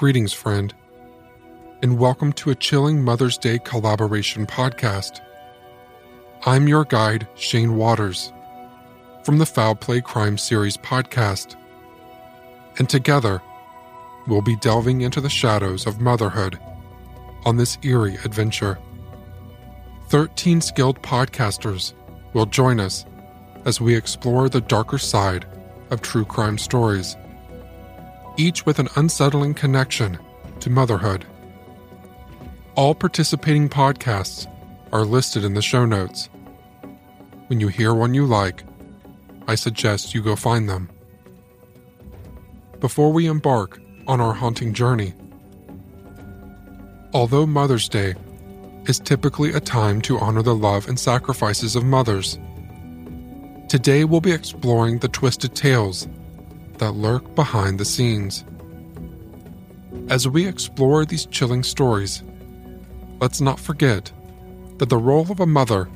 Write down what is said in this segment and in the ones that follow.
Greetings, friend, and welcome to a chilling Mother's Day collaboration podcast. I'm your guide, Shane Waters, from the Foul Play Crime Series podcast. And together, we'll be delving into the shadows of motherhood on this eerie adventure. 13 skilled podcasters will join us as we explore the darker side of true crime stories, each with an unsettling connection to motherhood. All participating podcasts are listed in the show notes. When you hear one you like, I suggest you go find them. Before we embark on our haunting journey, although Mother's Day is typically a time to honor the love and sacrifices of mothers, today we'll be exploring the twisted tales that lurk behind the scenes. As we explore these chilling stories, let's not forget that the role of a mother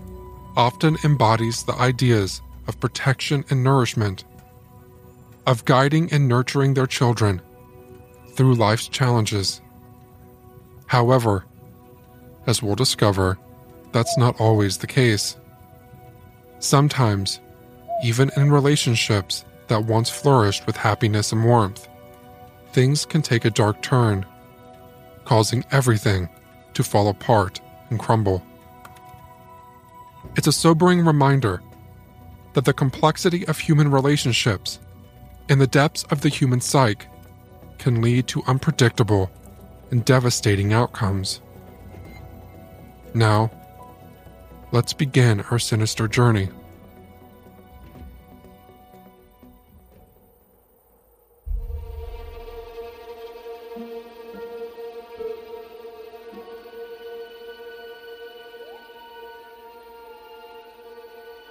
often embodies the ideas of protection and nourishment, of guiding and nurturing their children through life's challenges. However, as we'll discover, that's not always the case. Sometimes, even in relationships that once flourished with happiness and warmth, things can take a dark turn, causing everything to fall apart and crumble. It's a sobering reminder that the complexity of human relationships and the depths of the human psyche can lead to unpredictable and devastating outcomes. Now, let's begin our sinister journey.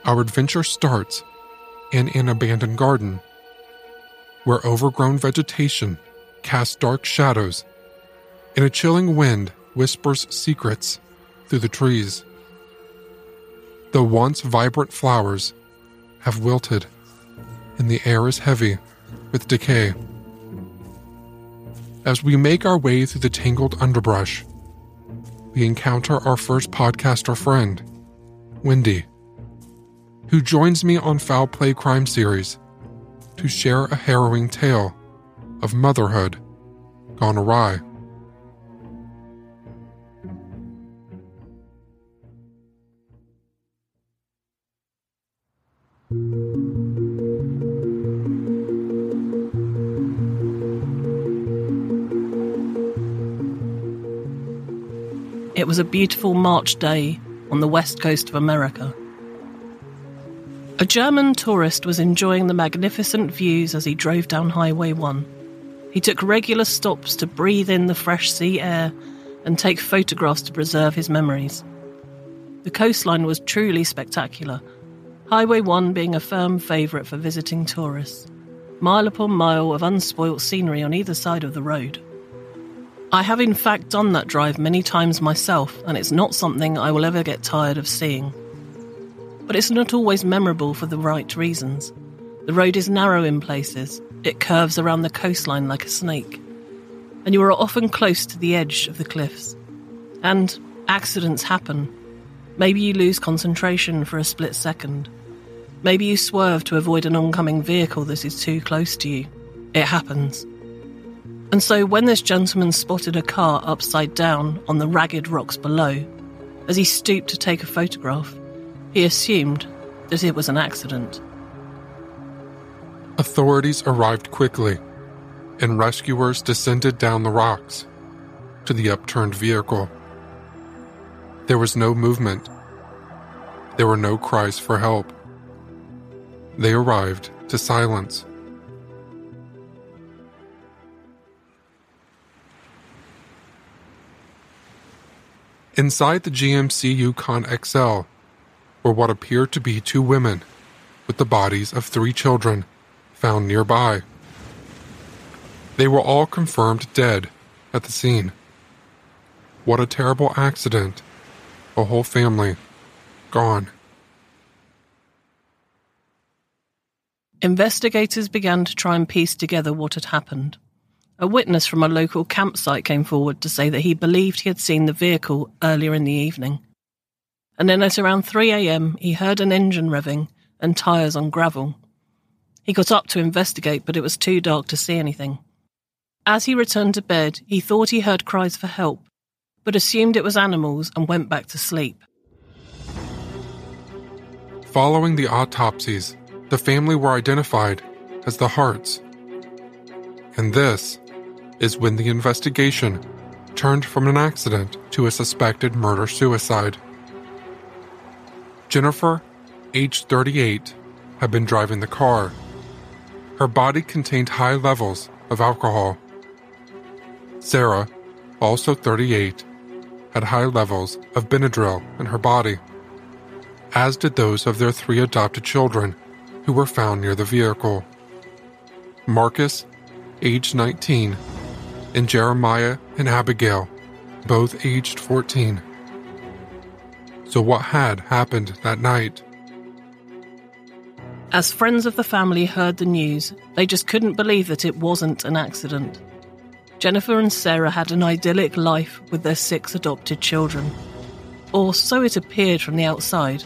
Our adventure starts in an abandoned garden where overgrown vegetation casts dark shadows and a chilling wind whispers secrets through the trees. The once vibrant flowers have wilted, and the air is heavy with decay. As we make our way through the tangled underbrush, we encounter our first podcaster friend, Wendy, who joins me on Foul Play Crime Series to share a harrowing tale of motherhood gone awry. It was a beautiful March day on the west coast of America. A German tourist was enjoying the magnificent views as he drove down Highway 1. He took regular stops to breathe in the fresh sea air and take photographs to preserve his memories. The coastline was truly spectacular, Highway 1 being a firm favourite for visiting tourists. Mile upon mile of unspoilt scenery on either side of the road. I have in fact done that drive many times myself, and it's not something I will ever get tired of seeing. But it's not always memorable for the right reasons. The road is narrow in places, it curves around the coastline like a snake, and you are often close to the edge of the cliffs. And accidents happen. Maybe you lose concentration for a split second. Maybe you swerve to avoid an oncoming vehicle that is too close to you. It happens. And so, when this gentleman spotted a car upside down on the ragged rocks below, as he stooped to take a photograph, he assumed that it was an accident. Authorities arrived quickly, and rescuers descended down the rocks to the upturned vehicle. There was no movement. There were no cries for help. They arrived to silence. Inside the GMC Yukon XL were what appeared to be two women with the bodies of three children found nearby. They were all confirmed dead at the scene. What a terrible accident. A whole family gone. Investigators began to try and piece together what had happened. a witness from a local campsite came forward to say that he believed he had seen the vehicle earlier in the evening. And then at around 3 a.m., he heard an engine revving and tyres on gravel. He got up to investigate, but it was too dark to see anything. As he returned to bed, he thought he heard cries for help, but assumed it was animals and went back to sleep. Following the autopsies, the family were identified as the Harts. And this is when the investigation turned from an accident to a suspected murder suicide. Jennifer, aged 38, had been driving the car. Her body contained high levels of alcohol. Sarah, also 38, had high levels of Benadryl in her body, as did those of their three adopted children who were found near the vehicle. Marcus, aged 19, and Jeremiah and Abigail, both aged 14. So, what had happened that night? As friends of the family heard the news, they just couldn't believe that it wasn't an accident. Jennifer and Sarah had an idyllic life with their six adopted children. Or so it appeared from the outside.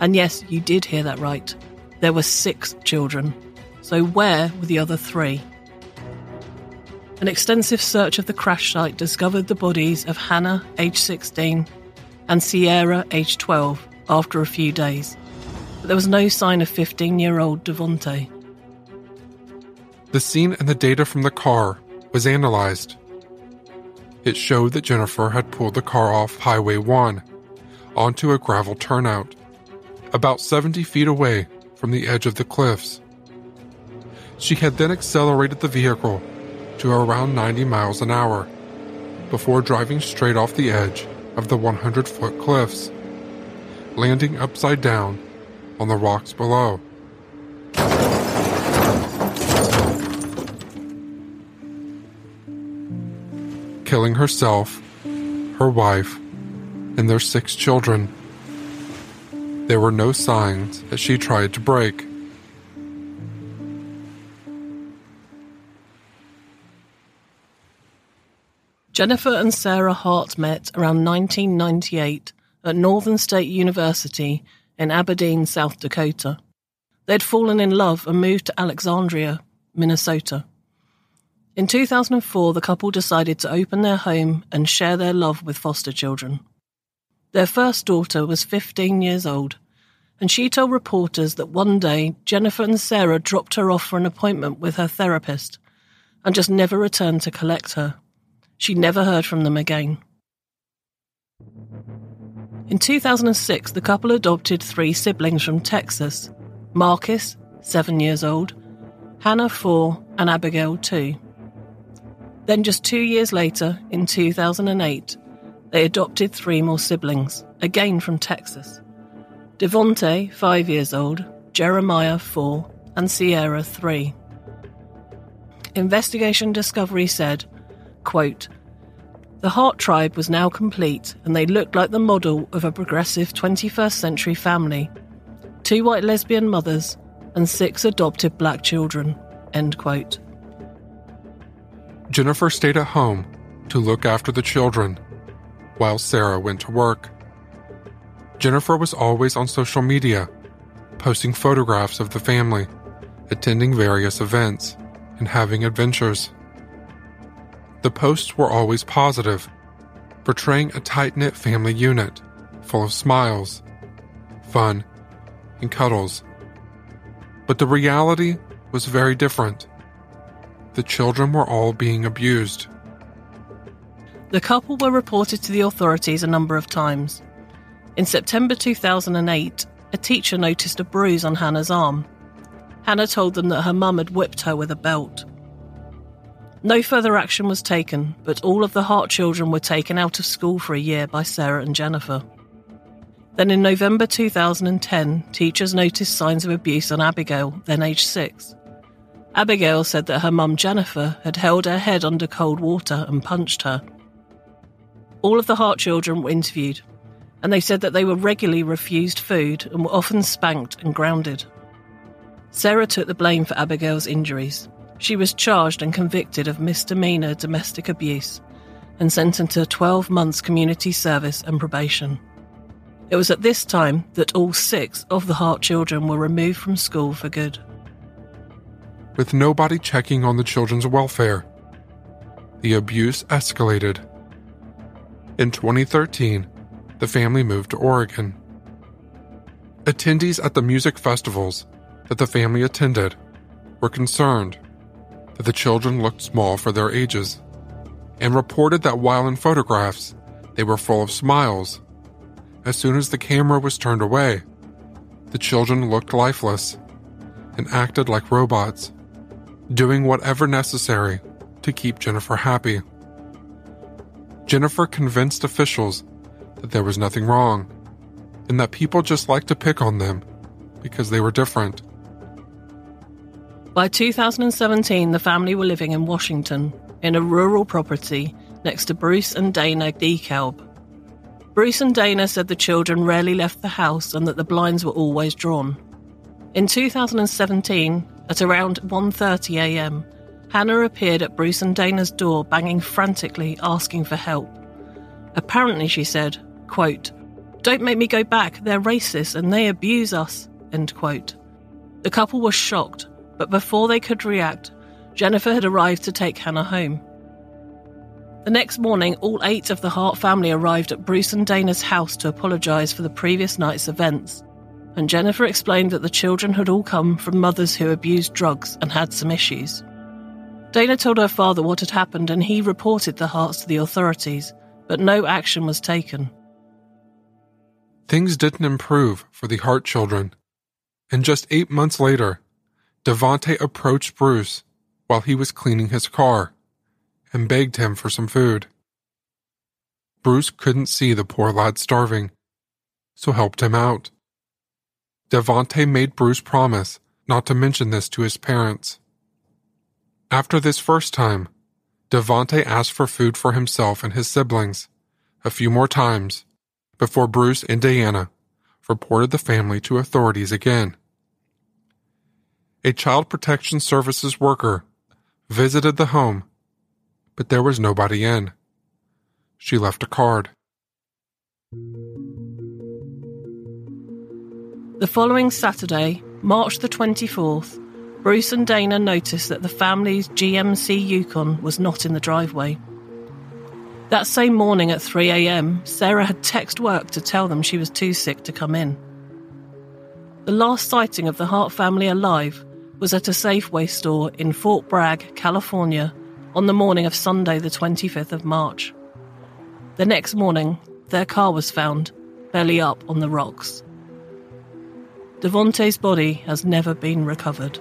And yes, you did hear that right. There were six children. So where were the other three? An extensive search of the crash site discovered the bodies of Hannah, age 16, and Sierra, aged 12, after a few days. But there was no sign of 15 year old Devonte. The scene and the data from the car was analyzed. It showed that Jennifer had pulled the car off Highway 1 onto a gravel turnout, about 70 feet away from the edge of the cliffs. She had then accelerated the vehicle to around 90 miles an hour before driving straight off the edge of the 100 foot cliffs, landing upside down on the rocks below. killing herself, her wife, and their six children. There were no signs that she tried to break. Jennifer and Sarah Hart met around 1998 at Northern State University in Aberdeen, South Dakota. They'd fallen in love and moved to Alexandria, Minnesota. In 2004, the couple decided to open their home and share their love with foster children. Their first daughter was 15 years old, and she told reporters that one day Jennifer and Sarah dropped her off for an appointment with her therapist and just never returned to collect her. She never heard from them again. In 2006, the couple adopted three siblings from Texas Marcus, seven years old, Hannah, four, and Abigail, two. Then, just two years later, in 2008, they adopted three more siblings, again from Texas Devonte, five years old, Jeremiah, four, and Sierra, three. Investigation Discovery said, quote, The Hart tribe was now complete, and they looked like the model of a progressive 21st century family. Two white lesbian mothers and six adopted black children. End quote. Jennifer stayed at home to look after the children while Sarah went to work. Jennifer was always on social media, posting photographs of the family, attending various events, and having adventures. The posts were always positive, portraying a tight knit family unit full of smiles, fun, and cuddles. But the reality was very different the children were all being abused. The couple were reported to the authorities a number of times. In September 2008, a teacher noticed a bruise on Hannah's arm. Hannah told them that her mum had whipped her with a belt. No further action was taken, but all of the Hart children were taken out of school for a year by Sarah and Jennifer. Then in November 2010, teachers noticed signs of abuse on Abigail, then aged six. Abigail said that her mum Jennifer had held her head under cold water and punched her. All of the Hart children were interviewed, and they said that they were regularly refused food and were often spanked and grounded. Sarah took the blame for Abigail's injuries. She was charged and convicted of misdemeanor domestic abuse and sentenced to 12 months community service and probation. It was at this time that all six of the Hart children were removed from school for good. With nobody checking on the children's welfare, the abuse escalated. In 2013, the family moved to Oregon. Attendees at the music festivals that the family attended were concerned that the children looked small for their ages and reported that while in photographs, they were full of smiles. As soon as the camera was turned away, the children looked lifeless and acted like robots, doing whatever necessary to keep Jennifer happy. Jennifer convinced officials that there was nothing wrong and that people just liked to pick on them because they were different. By 2017, the family were living in Washington, in a rural property next to Bruce and Dana DeKalb. Bruce and Dana said the children rarely left the house and that the blinds were always drawn. In 2017, at around 1:30 a.m., Hannah appeared at Bruce and Dana's door banging frantically asking for help. Apparently she said, quote, "Don't make me go back. They're racist and they abuse us." End quote. The couple was shocked but before they could react, Jennifer had arrived to take Hannah home. The next morning, all eight of the Hart family arrived at Bruce and Dana's house to apologise for the previous night's events, and Jennifer explained that the children had all come from mothers who abused drugs and had some issues. Dana told her father what had happened and he reported the Harts to the authorities, but no action was taken. Things didn't improve for the Hart children, and just eight months later, Devonte approached Bruce while he was cleaning his car and begged him for some food. Bruce couldn't see the poor lad starving, so helped him out. Devonte made Bruce promise not to mention this to his parents. After this first time, Devonte asked for food for himself and his siblings a few more times before Bruce and Diana reported the family to authorities again a Child Protection Services worker, visited the home, but there was nobody in. She left a card. The following Saturday, March the 24th, Bruce and Dana noticed that the family's GMC Yukon was not in the driveway. That same morning at 3am, Sarah had texted work to tell them she was too sick to come in. The last sighting of the Hart family alive was at a Safeway store in Fort Bragg, California, on the morning of Sunday, the 25th of March. The next morning, their car was found, belly up on the rocks. Devonte's body has never been recovered.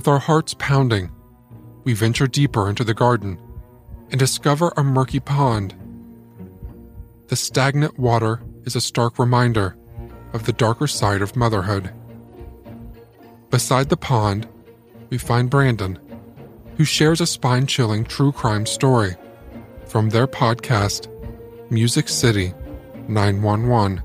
With our hearts pounding, we venture deeper into the garden and discover a murky pond. The stagnant water is a stark reminder of the darker side of motherhood. Beside the pond, we find Brandon, who shares a spine chilling true crime story from their podcast, Music City 911.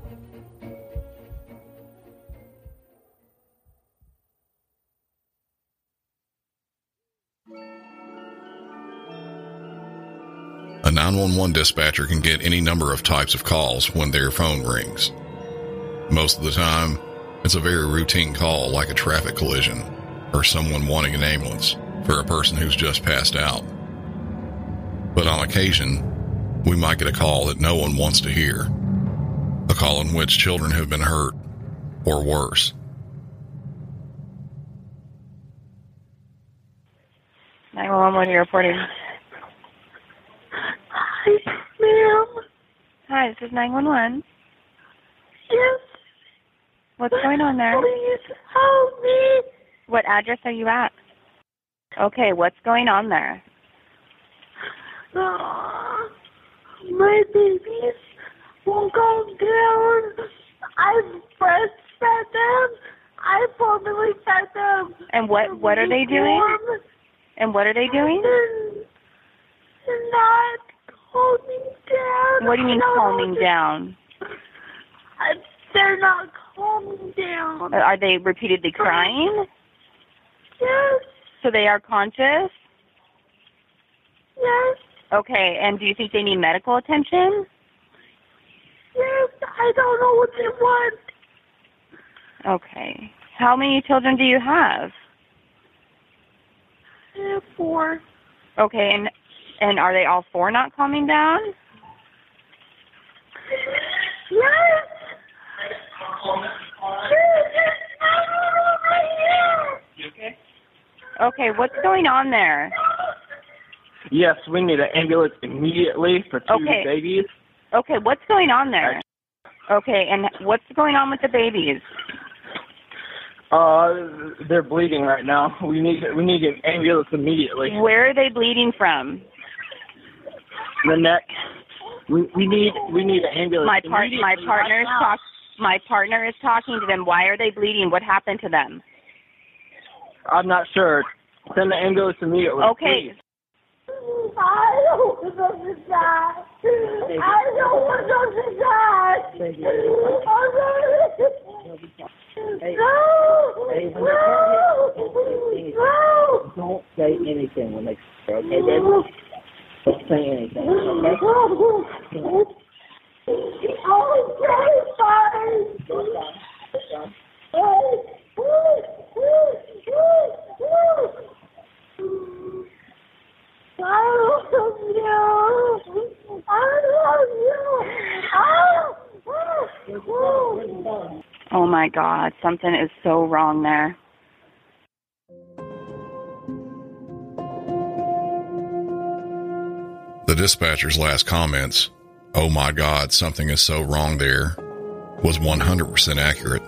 911 dispatcher can get any number of types of calls when their phone rings. Most of the time, it's a very routine call like a traffic collision or someone wanting an ambulance for a person who's just passed out. But on occasion, we might get a call that no one wants to hear. A call in which children have been hurt or worse. Nine one one. You're reporting. Hi, ma'am. Hi, this is nine one one. Yes. What's going on there? Please help me. What address are you at? Okay, what's going on there? Uh, my babies won't calm down. I breastfed them. I formally fed them. And what what are they doing? And what are they doing? They're not calming down. What do you mean calming down? I, they're not calming down. Are they repeatedly crying? yes, So they are conscious? yes, Okay, and do you think they need medical attention? yes. I don't know what they want. Okay. How many children do you have? I have four. Okay, and and are they all four not calming down? Yes. Okay, okay, what's going on there? Yes, we need an ambulance immediately for two Okay. babies. Okay, what's going on there? Okay, and what's going on with the babies? Uh, they're bleeding right now. We need we need an ambulance immediately. Where are they bleeding from? The neck. We we need we need an ambulance. My part my partner is talk my partner is talking to them. Why are they bleeding? What happened to them? I'm not sure. Send the ambulance immediately. Okay, please. I don't want them to die. I don't want them to die. No! No! No! Don't say anything when they okay, baby? Don't say anything, okay? Oh, terrified. I love you. I love you. Oh my God, something is so wrong there. The dispatcher's last comments, oh my God, something is so wrong there, was 100% accurate.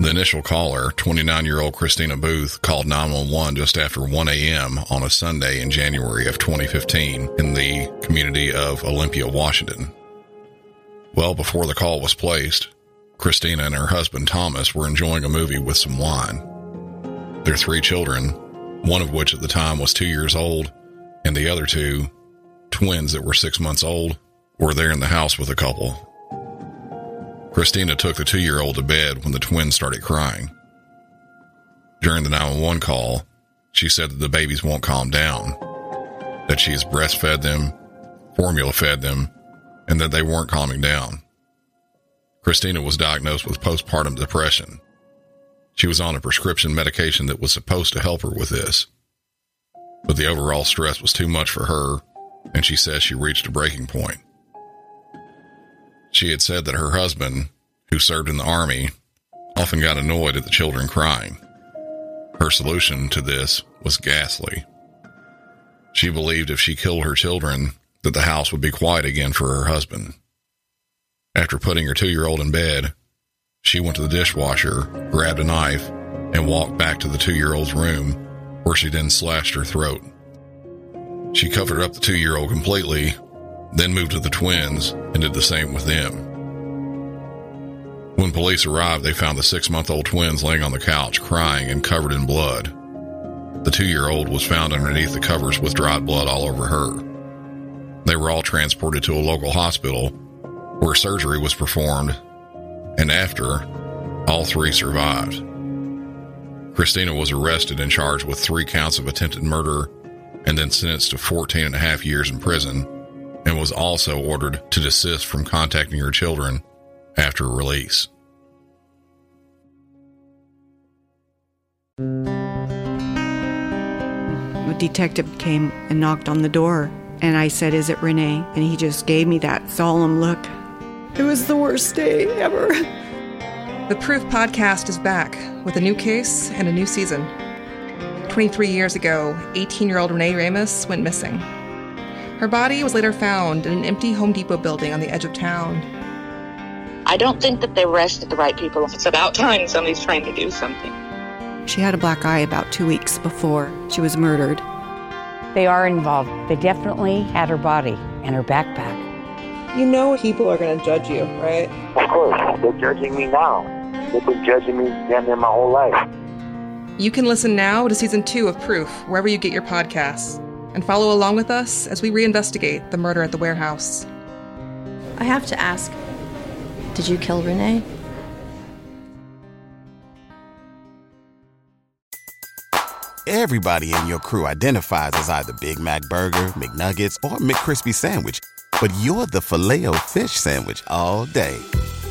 The initial caller, 29 year old Christina Booth, called 911 just after 1 a.m. on a Sunday in January of 2015 in the community of Olympia, Washington. Well before the call was placed, Christina and her husband Thomas were enjoying a movie with some wine. Their three children, one of which at the time was two years old, and the other two, twins that were six months old, were there in the house with a couple. Christina took the two year old to bed when the twins started crying. During the 911 call, she said that the babies won't calm down, that she has breastfed them, formula fed them, and that they weren't calming down. Christina was diagnosed with postpartum depression. She was on a prescription medication that was supposed to help her with this. But the overall stress was too much for her, and she says she reached a breaking point. She had said that her husband, who served in the army, often got annoyed at the children crying. Her solution to this was ghastly. She believed if she killed her children, that the house would be quiet again for her husband. After putting her two year old in bed, she went to the dishwasher, grabbed a knife, and walked back to the two year old's room, where she then slashed her throat. She covered up the two year old completely, then moved to the twins and did the same with them. When police arrived, they found the six month old twins laying on the couch, crying and covered in blood. The two year old was found underneath the covers with dried blood all over her. They were all transported to a local hospital where surgery was performed, and after, all three survived. Christina was arrested and charged with three counts of attempted murder and then sentenced to 14 and a half years in prison and was also ordered to desist from contacting her children after release. A detective came and knocked on the door, and I said, Is it Renee? And he just gave me that solemn look. It was the worst day ever. The Proof podcast is back with a new case and a new season. 23 years ago, 18 year old Renee Ramos went missing. Her body was later found in an empty Home Depot building on the edge of town. I don't think that they arrested the right people. It's about time somebody's trying to do something. She had a black eye about two weeks before she was murdered. They are involved. They definitely had her body and her backpack. You know people are going to judge you, right? Of course. They're judging me now. They've been judging me damn near my whole life. You can listen now to season two of Proof wherever you get your podcasts and follow along with us as we reinvestigate the murder at the warehouse. I have to ask Did you kill Renee? Everybody in your crew identifies as either Big Mac Burger, McNuggets, or McCrispy Sandwich, but you're the Filet-O-Fish Sandwich all day.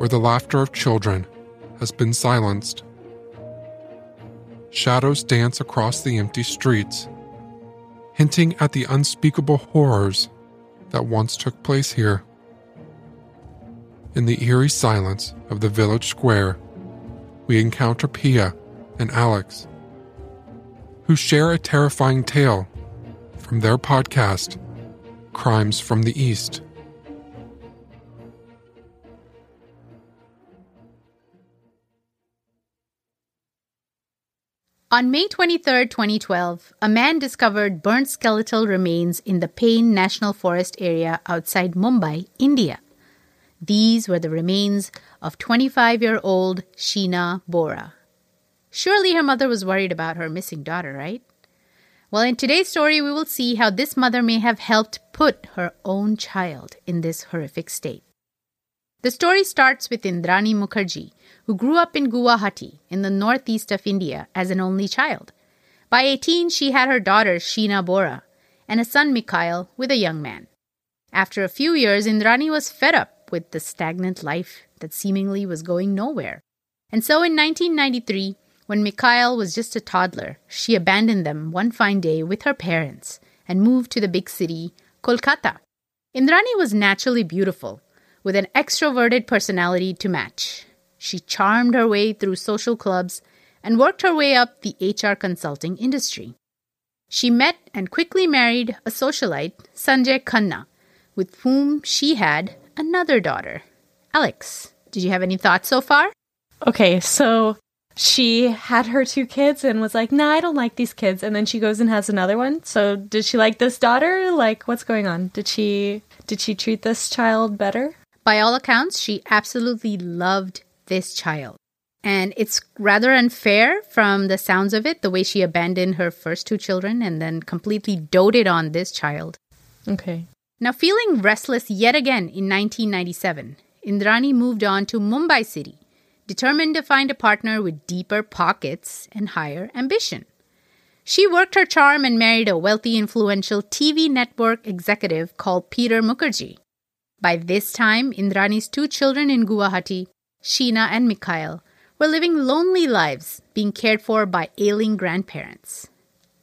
where the laughter of children has been silenced. Shadows dance across the empty streets, hinting at the unspeakable horrors that once took place here. In the eerie silence of the village square, we encounter Pia and Alex, who share a terrifying tale from their podcast, Crimes from the East. On May 23, 2012, a man discovered burnt skeletal remains in the Payne National Forest area outside Mumbai, India. These were the remains of 25 year old Sheena Bora. Surely her mother was worried about her missing daughter, right? Well, in today's story, we will see how this mother may have helped put her own child in this horrific state. The story starts with Indrani Mukherjee, who grew up in Guwahati in the northeast of India as an only child. By 18, she had her daughter Sheena Bora and a son Mikhail with a young man. After a few years, Indrani was fed up with the stagnant life that seemingly was going nowhere. And so in 1993, when Mikhail was just a toddler, she abandoned them one fine day with her parents and moved to the big city, Kolkata. Indrani was naturally beautiful, with an extroverted personality to match. She charmed her way through social clubs and worked her way up the HR consulting industry. She met and quickly married a socialite, Sanjay Khanna, with whom she had another daughter, Alex. Did you have any thoughts so far? Okay, so she had her two kids and was like, nah, I don't like these kids. And then she goes and has another one. So did she like this daughter? Like, what's going on? Did she did she treat this child better? By all accounts, she absolutely loved this child. And it's rather unfair from the sounds of it, the way she abandoned her first two children and then completely doted on this child. Okay. Now, feeling restless yet again in 1997, Indrani moved on to Mumbai City, determined to find a partner with deeper pockets and higher ambition. She worked her charm and married a wealthy, influential TV network executive called Peter Mukherjee. By this time, Indrani's two children in Guwahati Sheena and Mikhail, were living lonely lives, being cared for by ailing grandparents.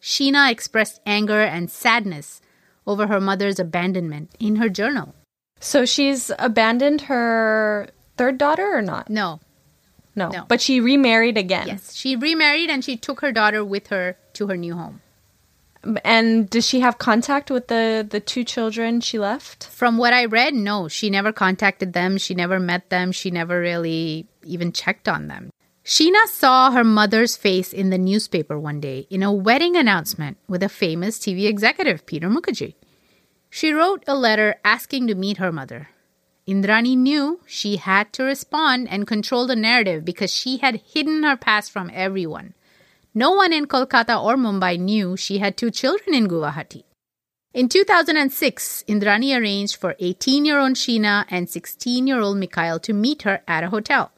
Sheena expressed anger and sadness over her mother's abandonment in her journal. So she's abandoned her third daughter or not? No. No. no. But she remarried again. Yes. She remarried and she took her daughter with her to her new home. And does she have contact with the the two children she left? From what I read, no. She never contacted them. She never met them. She never really even checked on them. Sheena saw her mother's face in the newspaper one day in a wedding announcement with a famous TV executive, Peter Mukherjee. She wrote a letter asking to meet her mother. Indrani knew she had to respond and control the narrative because she had hidden her past from everyone. No one in Kolkata or Mumbai knew she had two children in Guwahati. In 2006, Indrani arranged for 18 year old Sheena and 16 year old Mikhail to meet her at a hotel.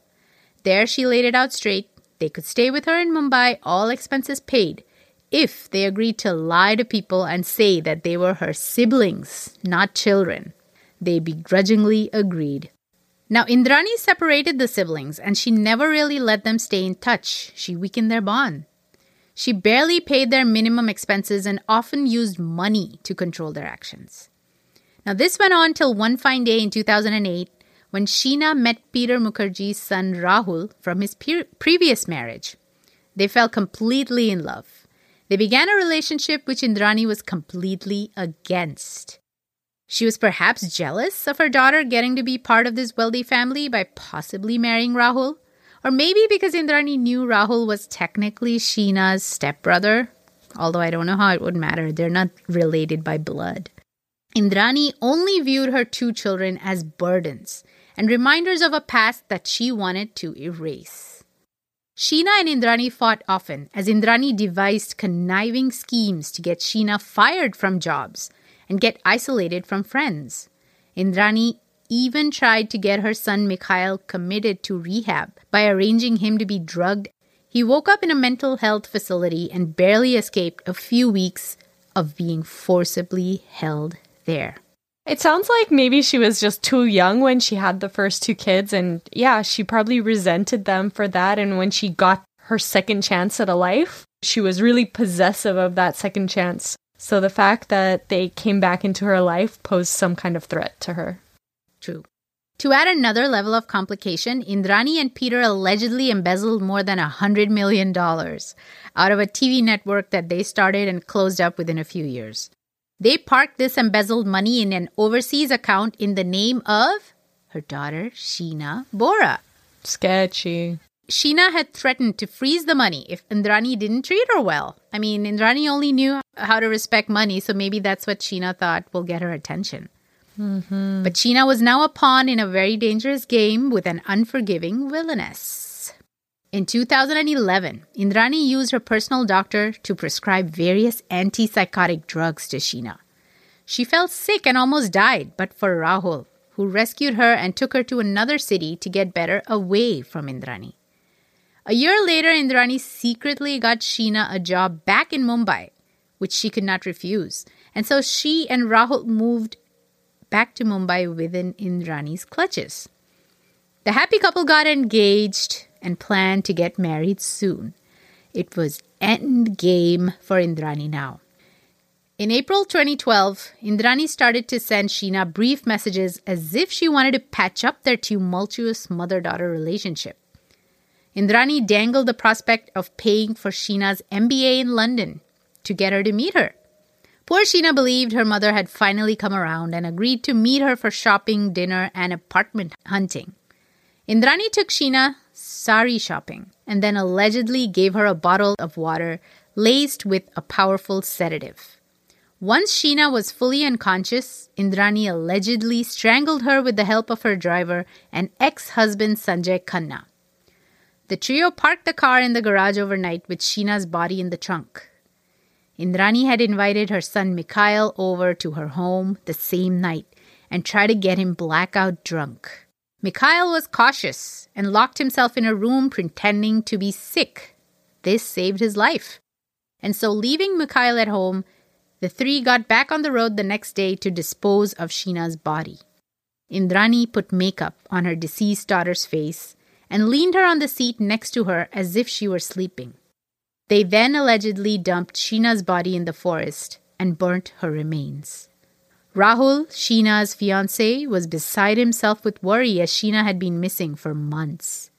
There, she laid it out straight. They could stay with her in Mumbai, all expenses paid, if they agreed to lie to people and say that they were her siblings, not children. They begrudgingly agreed. Now, Indrani separated the siblings and she never really let them stay in touch. She weakened their bond. She barely paid their minimum expenses and often used money to control their actions. Now, this went on till one fine day in 2008 when Sheena met Peter Mukherjee's son Rahul from his previous marriage. They fell completely in love. They began a relationship which Indrani was completely against. She was perhaps jealous of her daughter getting to be part of this wealthy family by possibly marrying Rahul, or maybe because Indrani knew Rahul was technically Sheena's stepbrother, although I don't know how it would matter. They're not related by blood. Indrani only viewed her two children as burdens and reminders of a past that she wanted to erase. Sheena and Indrani fought often as Indrani devised conniving schemes to get Sheena fired from jobs and get isolated from friends. Indrani even tried to get her son Mikhail committed to rehab by arranging him to be drugged. He woke up in a mental health facility and barely escaped a few weeks of being forcibly held there. It sounds like maybe she was just too young when she had the first two kids, and yeah, she probably resented them for that. And when she got her second chance at a life, she was really possessive of that second chance. So the fact that they came back into her life posed some kind of threat to her. True. To add another level of complication, Indrani and Peter allegedly embezzled more than a $100 million out of a TV network that they started and closed up within a few years. They parked this embezzled money in an overseas account in the name of her daughter, Sheena Bora. Sketchy. Sheena had threatened to freeze the money if Indrani didn't treat her well. I mean, Indrani only knew how to respect money, so maybe that's what Sheena thought will get her attention. Mm-hmm. But Sheena was now a pawn in a very dangerous game with an unforgiving villainess. In 2011, Indrani used her personal doctor to prescribe various antipsychotic drugs to Sheena. She fell sick and almost died, but for Rahul, who rescued her and took her to another city to get better away from Indrani. A year later, Indrani secretly got Sheena a job back in Mumbai, which she could not refuse. And so she and Rahul moved back to Mumbai within Indrani's clutches. The happy couple got engaged and planned to get married soon. It was end game for Indrani now. In April 2012, Indrani started to send Sheena brief messages as if she wanted to patch up their tumultuous mother daughter relationship. Indrani dangled the prospect of paying for Sheena's MBA in London to get her to meet her. Poor Sheena believed her mother had finally come around and agreed to meet her for shopping, dinner, and apartment hunting. Indrani took Sheena sari shopping and then allegedly gave her a bottle of water laced with a powerful sedative. Once Sheena was fully unconscious, Indrani allegedly strangled her with the help of her driver and ex husband Sanjay Khanna. The trio parked the car in the garage overnight with Sheena's body in the trunk. Indrani had invited her son Mikhail over to her home the same night and tried to get him blackout drunk. Mikhail was cautious and locked himself in a room pretending to be sick. This saved his life. And so, leaving Mikhail at home, the three got back on the road the next day to dispose of Sheena's body. Indrani put makeup on her deceased daughter's face and leaned her on the seat next to her as if she were sleeping. They then allegedly dumped Sheena's body in the forest and burnt her remains. Rahul, Sheena's fiance, was beside himself with worry as Sheena had been missing for months.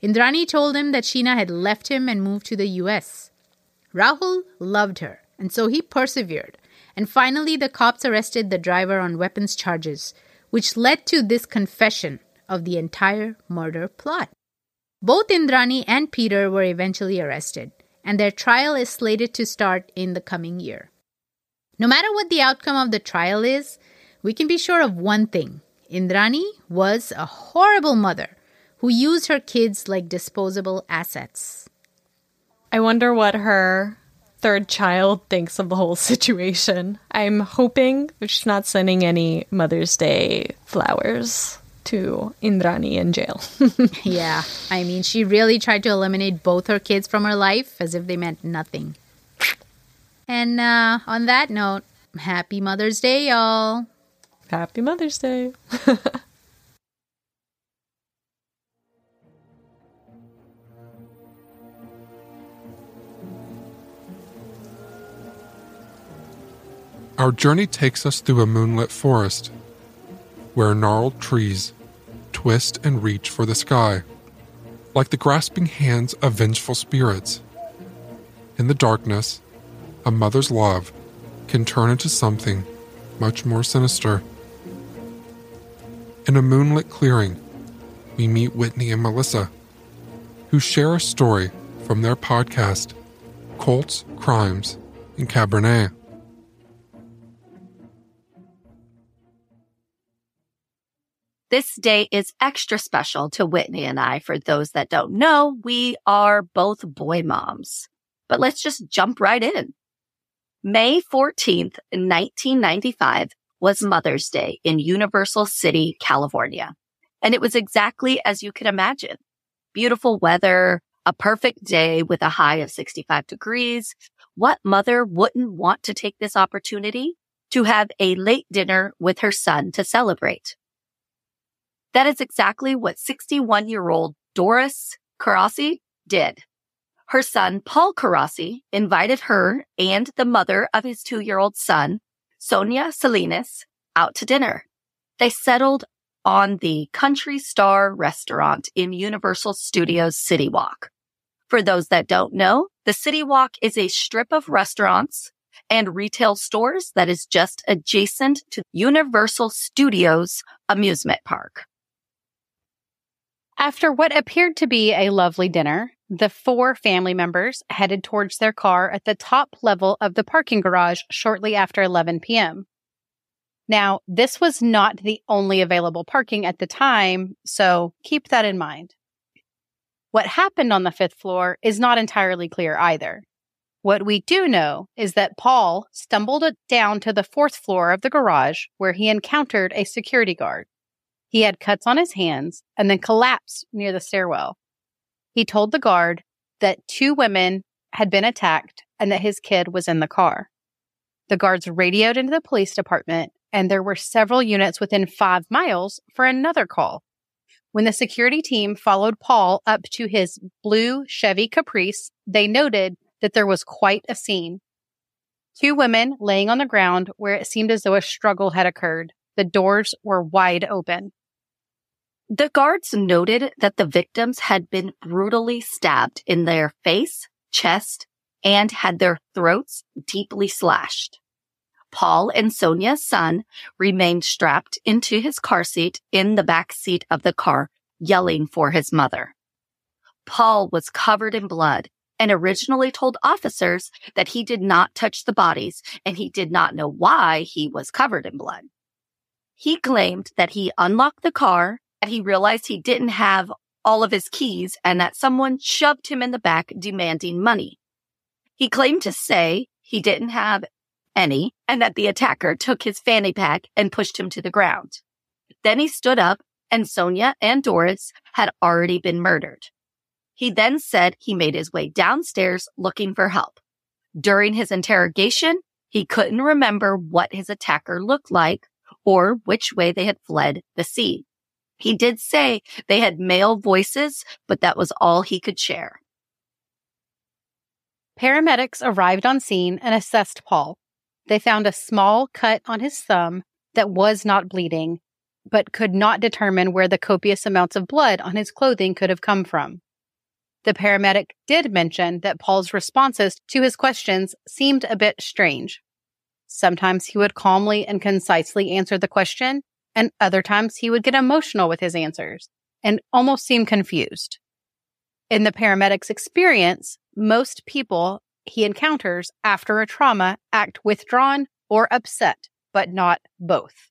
Indrani told him that Sheena had left him and moved to the US. Rahul loved her, and so he persevered, and finally the cops arrested the driver on weapons charges, which led to this confession of the entire murder plot. Both Indrani and Peter were eventually arrested, and their trial is slated to start in the coming year. No matter what the outcome of the trial is, we can be sure of one thing Indrani was a horrible mother who used her kids like disposable assets. I wonder what her third child thinks of the whole situation. I'm hoping she's not sending any Mother's Day flowers to Indrani in jail. yeah, I mean, she really tried to eliminate both her kids from her life as if they meant nothing. And uh, on that note, happy Mother's Day, y'all. Happy Mother's Day. Our journey takes us through a moonlit forest where gnarled trees twist and reach for the sky, like the grasping hands of vengeful spirits. In the darkness, a mother's love can turn into something much more sinister. In a moonlit clearing, we meet Whitney and Melissa, who share a story from their podcast, Cults, Crimes, and Cabernet. This day is extra special to Whitney and I. For those that don't know, we are both boy moms. But let's just jump right in. May 14th, 1995 was Mother's Day in Universal City, California. And it was exactly as you could imagine. Beautiful weather, a perfect day with a high of 65 degrees. What mother wouldn't want to take this opportunity to have a late dinner with her son to celebrate? That is exactly what 61 year old Doris Carasi did. Her son, Paul Carasi, invited her and the mother of his two year old son, Sonia Salinas, out to dinner. They settled on the Country Star restaurant in Universal Studios City Walk. For those that don't know, the City Walk is a strip of restaurants and retail stores that is just adjacent to Universal Studios amusement park. After what appeared to be a lovely dinner, the four family members headed towards their car at the top level of the parking garage shortly after 11 p.m. Now, this was not the only available parking at the time, so keep that in mind. What happened on the fifth floor is not entirely clear either. What we do know is that Paul stumbled down to the fourth floor of the garage where he encountered a security guard. He had cuts on his hands and then collapsed near the stairwell. He told the guard that two women had been attacked and that his kid was in the car. The guards radioed into the police department and there were several units within five miles for another call. When the security team followed Paul up to his blue Chevy Caprice, they noted that there was quite a scene. Two women laying on the ground where it seemed as though a struggle had occurred. The doors were wide open. The guards noted that the victims had been brutally stabbed in their face, chest, and had their throats deeply slashed. Paul and Sonia's son remained strapped into his car seat in the back seat of the car, yelling for his mother. Paul was covered in blood and originally told officers that he did not touch the bodies and he did not know why he was covered in blood. He claimed that he unlocked the car and he realized he didn't have all of his keys and that someone shoved him in the back demanding money. He claimed to say he didn't have any and that the attacker took his fanny pack and pushed him to the ground. Then he stood up and Sonia and Doris had already been murdered. He then said he made his way downstairs looking for help. During his interrogation, he couldn't remember what his attacker looked like or which way they had fled the scene. He did say they had male voices, but that was all he could share. Paramedics arrived on scene and assessed Paul. They found a small cut on his thumb that was not bleeding, but could not determine where the copious amounts of blood on his clothing could have come from. The paramedic did mention that Paul's responses to his questions seemed a bit strange. Sometimes he would calmly and concisely answer the question, and other times he would get emotional with his answers and almost seem confused. In the paramedic's experience, most people he encounters after a trauma act withdrawn or upset, but not both.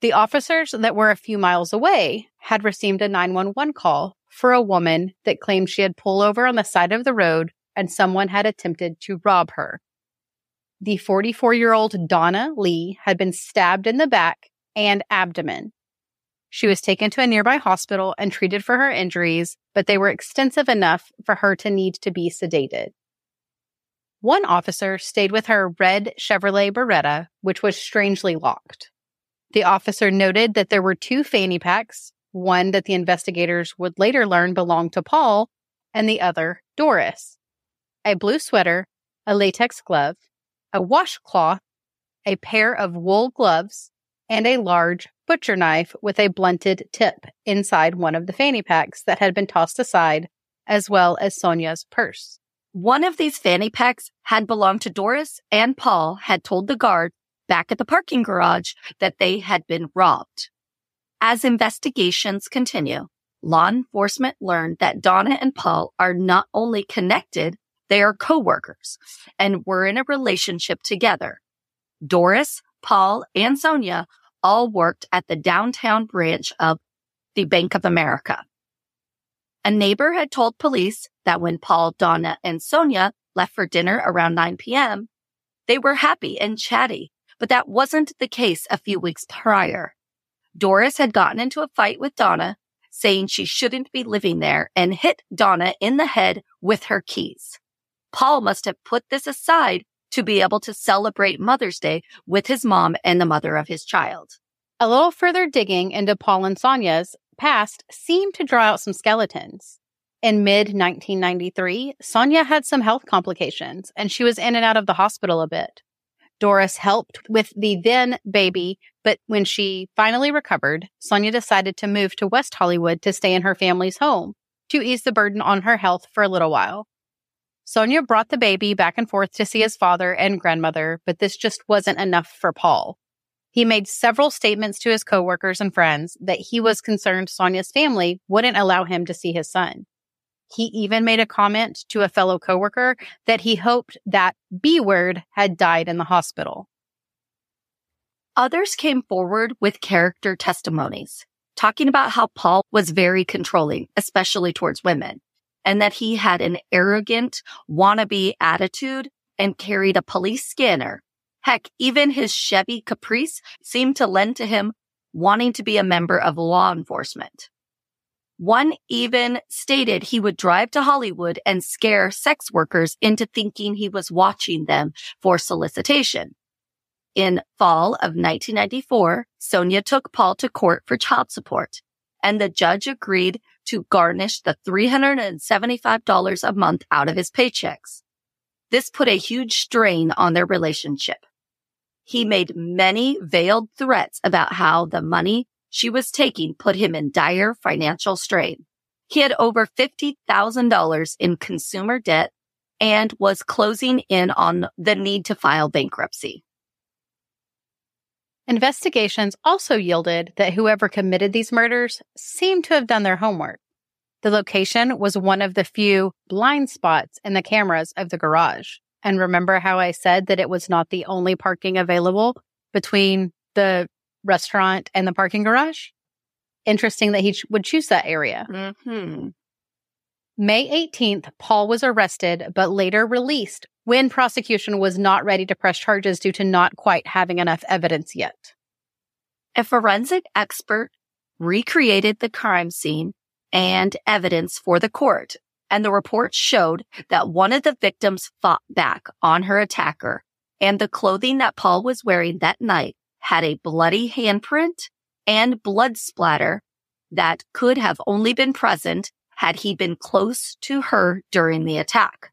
The officers that were a few miles away had received a 911 call for a woman that claimed she had pulled over on the side of the road and someone had attempted to rob her. The 44 year old Donna Lee had been stabbed in the back and abdomen. She was taken to a nearby hospital and treated for her injuries, but they were extensive enough for her to need to be sedated. One officer stayed with her red Chevrolet Beretta, which was strangely locked. The officer noted that there were two fanny packs, one that the investigators would later learn belonged to Paul, and the other Doris. A blue sweater, a latex glove, a washcloth, a pair of wool gloves, and a large butcher knife with a blunted tip inside one of the fanny packs that had been tossed aside, as well as Sonia's purse. One of these fanny packs had belonged to Doris, and Paul had told the guard back at the parking garage that they had been robbed. As investigations continue, law enforcement learned that Donna and Paul are not only connected, they are co-workers and were in a relationship together. Doris, Paul, and Sonia all worked at the downtown branch of the Bank of America. A neighbor had told police that when Paul, Donna, and Sonia left for dinner around 9 p.m., they were happy and chatty, but that wasn't the case a few weeks prior. Doris had gotten into a fight with Donna, saying she shouldn't be living there and hit Donna in the head with her keys. Paul must have put this aside to be able to celebrate Mother's Day with his mom and the mother of his child. A little further digging into Paul and Sonia's past seemed to draw out some skeletons. In mid 1993, Sonia had some health complications and she was in and out of the hospital a bit. Doris helped with the then baby, but when she finally recovered, Sonia decided to move to West Hollywood to stay in her family's home to ease the burden on her health for a little while. Sonia brought the baby back and forth to see his father and grandmother, but this just wasn't enough for Paul. He made several statements to his coworkers and friends that he was concerned Sonia's family wouldn't allow him to see his son. He even made a comment to a fellow coworker that he hoped that B word had died in the hospital. Others came forward with character testimonies, talking about how Paul was very controlling, especially towards women, and that he had an arrogant, wannabe attitude and carried a police scanner. Heck, even his Chevy Caprice seemed to lend to him wanting to be a member of law enforcement. One even stated he would drive to Hollywood and scare sex workers into thinking he was watching them for solicitation. In fall of 1994, Sonia took Paul to court for child support and the judge agreed to garnish the $375 a month out of his paychecks. This put a huge strain on their relationship. He made many veiled threats about how the money she was taking put him in dire financial strain. He had over $50,000 in consumer debt and was closing in on the need to file bankruptcy. Investigations also yielded that whoever committed these murders seemed to have done their homework. The location was one of the few blind spots in the cameras of the garage. And remember how I said that it was not the only parking available between the restaurant and the parking garage. Interesting that he ch- would choose that area. Mm-hmm. May 18th, Paul was arrested, but later released when prosecution was not ready to press charges due to not quite having enough evidence yet. A forensic expert recreated the crime scene and evidence for the court, and the report showed that one of the victims fought back on her attacker, and the clothing that Paul was wearing that night had a bloody handprint and blood splatter that could have only been present had he been close to her during the attack.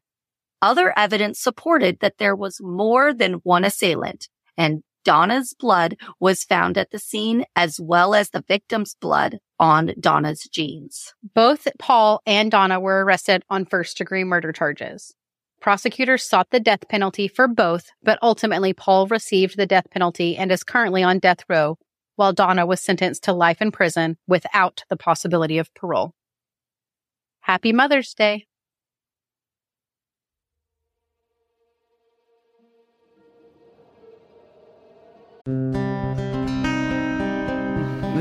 Other evidence supported that there was more than one assailant and Donna's blood was found at the scene as well as the victim's blood on Donna's jeans. Both Paul and Donna were arrested on first degree murder charges. Prosecutors sought the death penalty for both, but ultimately Paul received the death penalty and is currently on death row, while Donna was sentenced to life in prison without the possibility of parole. Happy Mother's Day.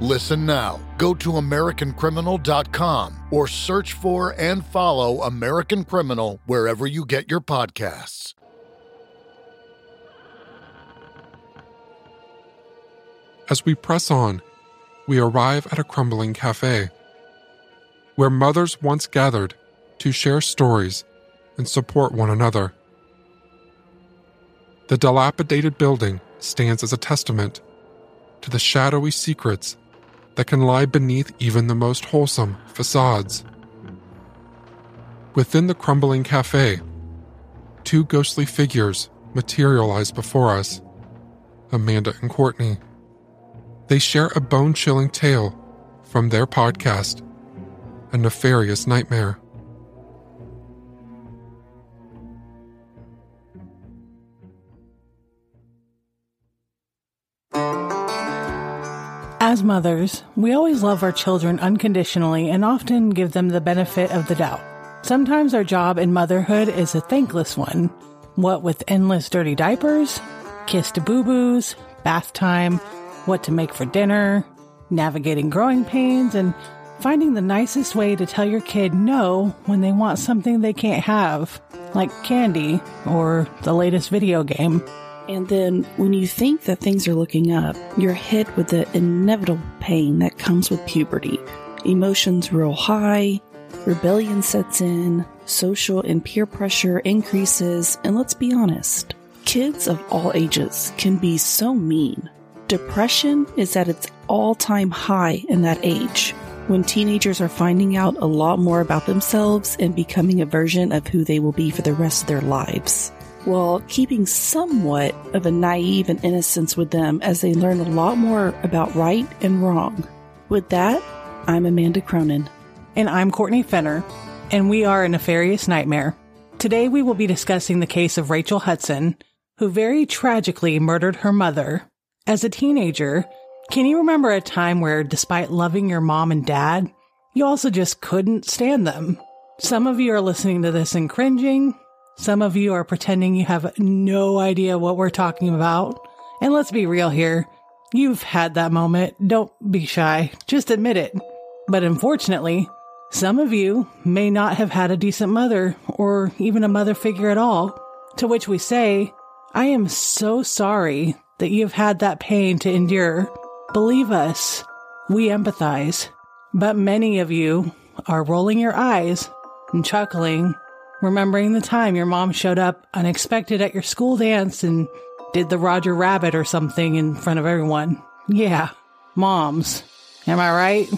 Listen now. Go to AmericanCriminal.com or search for and follow American Criminal wherever you get your podcasts. As we press on, we arrive at a crumbling cafe where mothers once gathered to share stories and support one another. The dilapidated building stands as a testament to the shadowy secrets that can lie beneath even the most wholesome facades. Within the crumbling cafe, two ghostly figures materialize before us Amanda and Courtney. They share a bone chilling tale from their podcast, A Nefarious Nightmare. As mothers, we always love our children unconditionally and often give them the benefit of the doubt. Sometimes our job in motherhood is a thankless one. What with endless dirty diapers, kissed boo boos, bath time, what to make for dinner, navigating growing pains, and finding the nicest way to tell your kid no when they want something they can't have, like candy or the latest video game. And then when you think that things are looking up, you're hit with the inevitable pain that comes with puberty. Emotions real high, rebellion sets in, social and peer pressure increases, and let's be honest, kids of all ages can be so mean. Depression is at its all time high in that age, when teenagers are finding out a lot more about themselves and becoming a version of who they will be for the rest of their lives while keeping somewhat of a naive and innocence with them as they learn a lot more about right and wrong. With that, I'm Amanda Cronin. And I'm Courtney Fenner, and we are a nefarious nightmare. Today we will be discussing the case of Rachel Hudson, who very tragically murdered her mother. As a teenager, can you remember a time where, despite loving your mom and dad, you also just couldn't stand them? Some of you are listening to this and cringing, some of you are pretending you have no idea what we're talking about. And let's be real here. You've had that moment. Don't be shy. Just admit it. But unfortunately, some of you may not have had a decent mother or even a mother figure at all. To which we say, I am so sorry that you've had that pain to endure. Believe us, we empathize. But many of you are rolling your eyes and chuckling remembering the time your mom showed up unexpected at your school dance and did the Roger Rabbit or something in front of everyone. Yeah, moms. Am I right?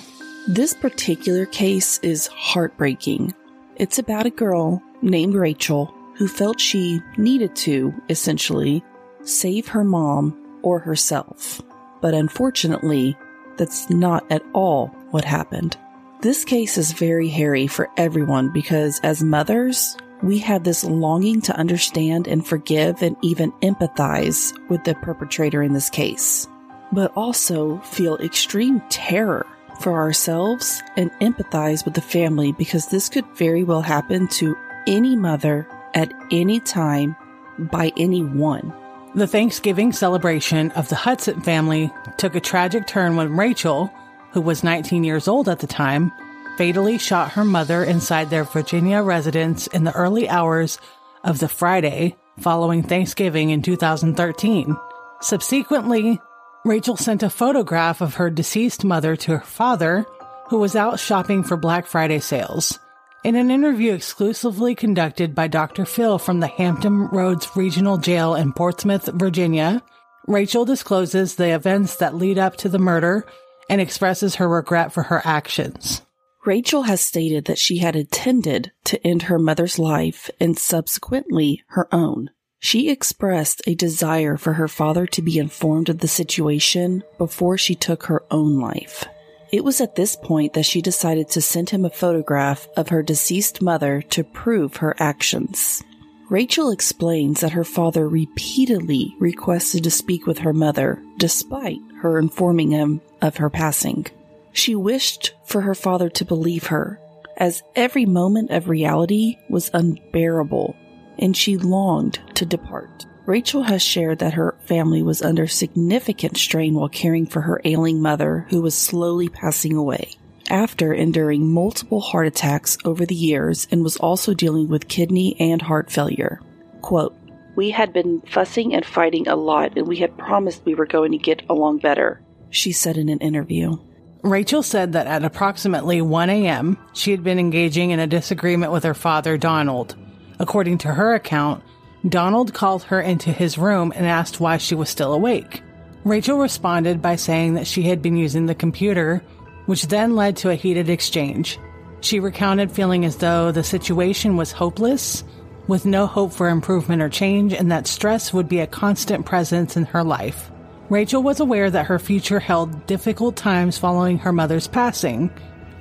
This particular case is heartbreaking. It's about a girl named Rachel who felt she needed to, essentially, save her mom or herself. But unfortunately, that's not at all what happened. This case is very hairy for everyone because as mothers, we have this longing to understand and forgive and even empathize with the perpetrator in this case, but also feel extreme terror for ourselves and empathize with the family because this could very well happen to any mother at any time by anyone. The Thanksgiving celebration of the Hudson family took a tragic turn when Rachel, who was 19 years old at the time, fatally shot her mother inside their Virginia residence in the early hours of the Friday following Thanksgiving in 2013. Subsequently, Rachel sent a photograph of her deceased mother to her father, who was out shopping for Black Friday sales. In an interview exclusively conducted by Dr. Phil from the Hampton Roads Regional Jail in Portsmouth, Virginia, Rachel discloses the events that lead up to the murder and expresses her regret for her actions. Rachel has stated that she had intended to end her mother's life and subsequently her own. She expressed a desire for her father to be informed of the situation before she took her own life. It was at this point that she decided to send him a photograph of her deceased mother to prove her actions. Rachel explains that her father repeatedly requested to speak with her mother, despite her informing him of her passing. She wished for her father to believe her, as every moment of reality was unbearable, and she longed to depart. Rachel has shared that her family was under significant strain while caring for her ailing mother, who was slowly passing away. After enduring multiple heart attacks over the years and was also dealing with kidney and heart failure. Quote, We had been fussing and fighting a lot, and we had promised we were going to get along better, she said in an interview. Rachel said that at approximately 1 a.m., she had been engaging in a disagreement with her father, Donald. According to her account, Donald called her into his room and asked why she was still awake. Rachel responded by saying that she had been using the computer, which then led to a heated exchange. She recounted feeling as though the situation was hopeless, with no hope for improvement or change, and that stress would be a constant presence in her life. Rachel was aware that her future held difficult times following her mother's passing,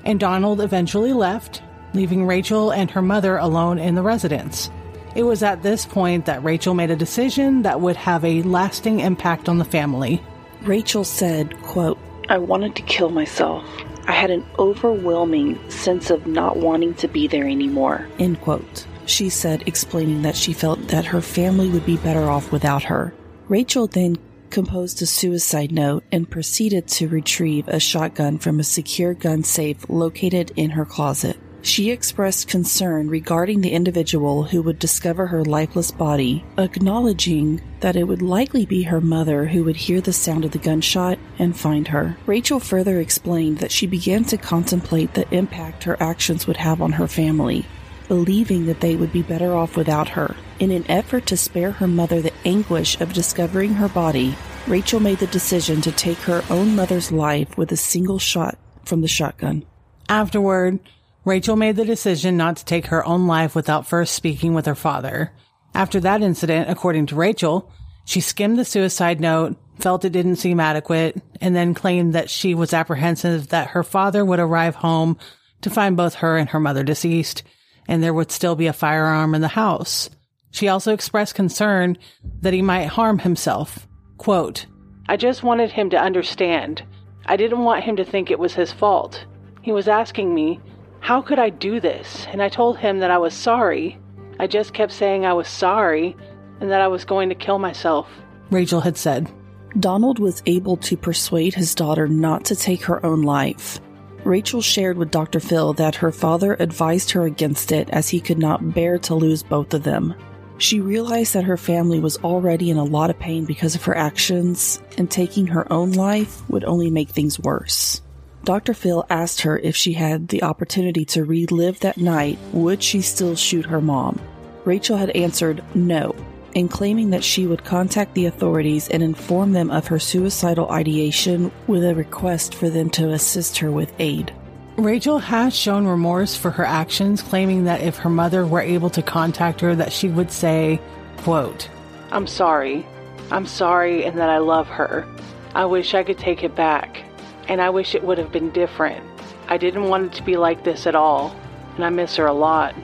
and Donald eventually left, leaving Rachel and her mother alone in the residence. It was at this point that Rachel made a decision that would have a lasting impact on the family. Rachel said, quote, I wanted to kill myself. I had an overwhelming sense of not wanting to be there anymore. End quote. She said, explaining that she felt that her family would be better off without her. Rachel then composed a suicide note and proceeded to retrieve a shotgun from a secure gun safe located in her closet. She expressed concern regarding the individual who would discover her lifeless body, acknowledging that it would likely be her mother who would hear the sound of the gunshot and find her. Rachel further explained that she began to contemplate the impact her actions would have on her family, believing that they would be better off without her. In an effort to spare her mother the anguish of discovering her body, Rachel made the decision to take her own mother's life with a single shot from the shotgun. Afterward, Rachel made the decision not to take her own life without first speaking with her father. After that incident, according to Rachel, she skimmed the suicide note, felt it didn't seem adequate, and then claimed that she was apprehensive that her father would arrive home to find both her and her mother deceased, and there would still be a firearm in the house. She also expressed concern that he might harm himself. Quote, I just wanted him to understand. I didn't want him to think it was his fault. He was asking me, how could I do this? And I told him that I was sorry. I just kept saying I was sorry and that I was going to kill myself. Rachel had said. Donald was able to persuade his daughter not to take her own life. Rachel shared with Dr. Phil that her father advised her against it as he could not bear to lose both of them. She realized that her family was already in a lot of pain because of her actions, and taking her own life would only make things worse. Dr. Phil asked her if she had the opportunity to relive that night, would she still shoot her mom? Rachel had answered no, and claiming that she would contact the authorities and inform them of her suicidal ideation with a request for them to assist her with aid. Rachel has shown remorse for her actions, claiming that if her mother were able to contact her, that she would say, quote, I'm sorry. I'm sorry and that I love her. I wish I could take it back and I wish it would have been different. I didn't want it to be like this at all, and I miss her a lot.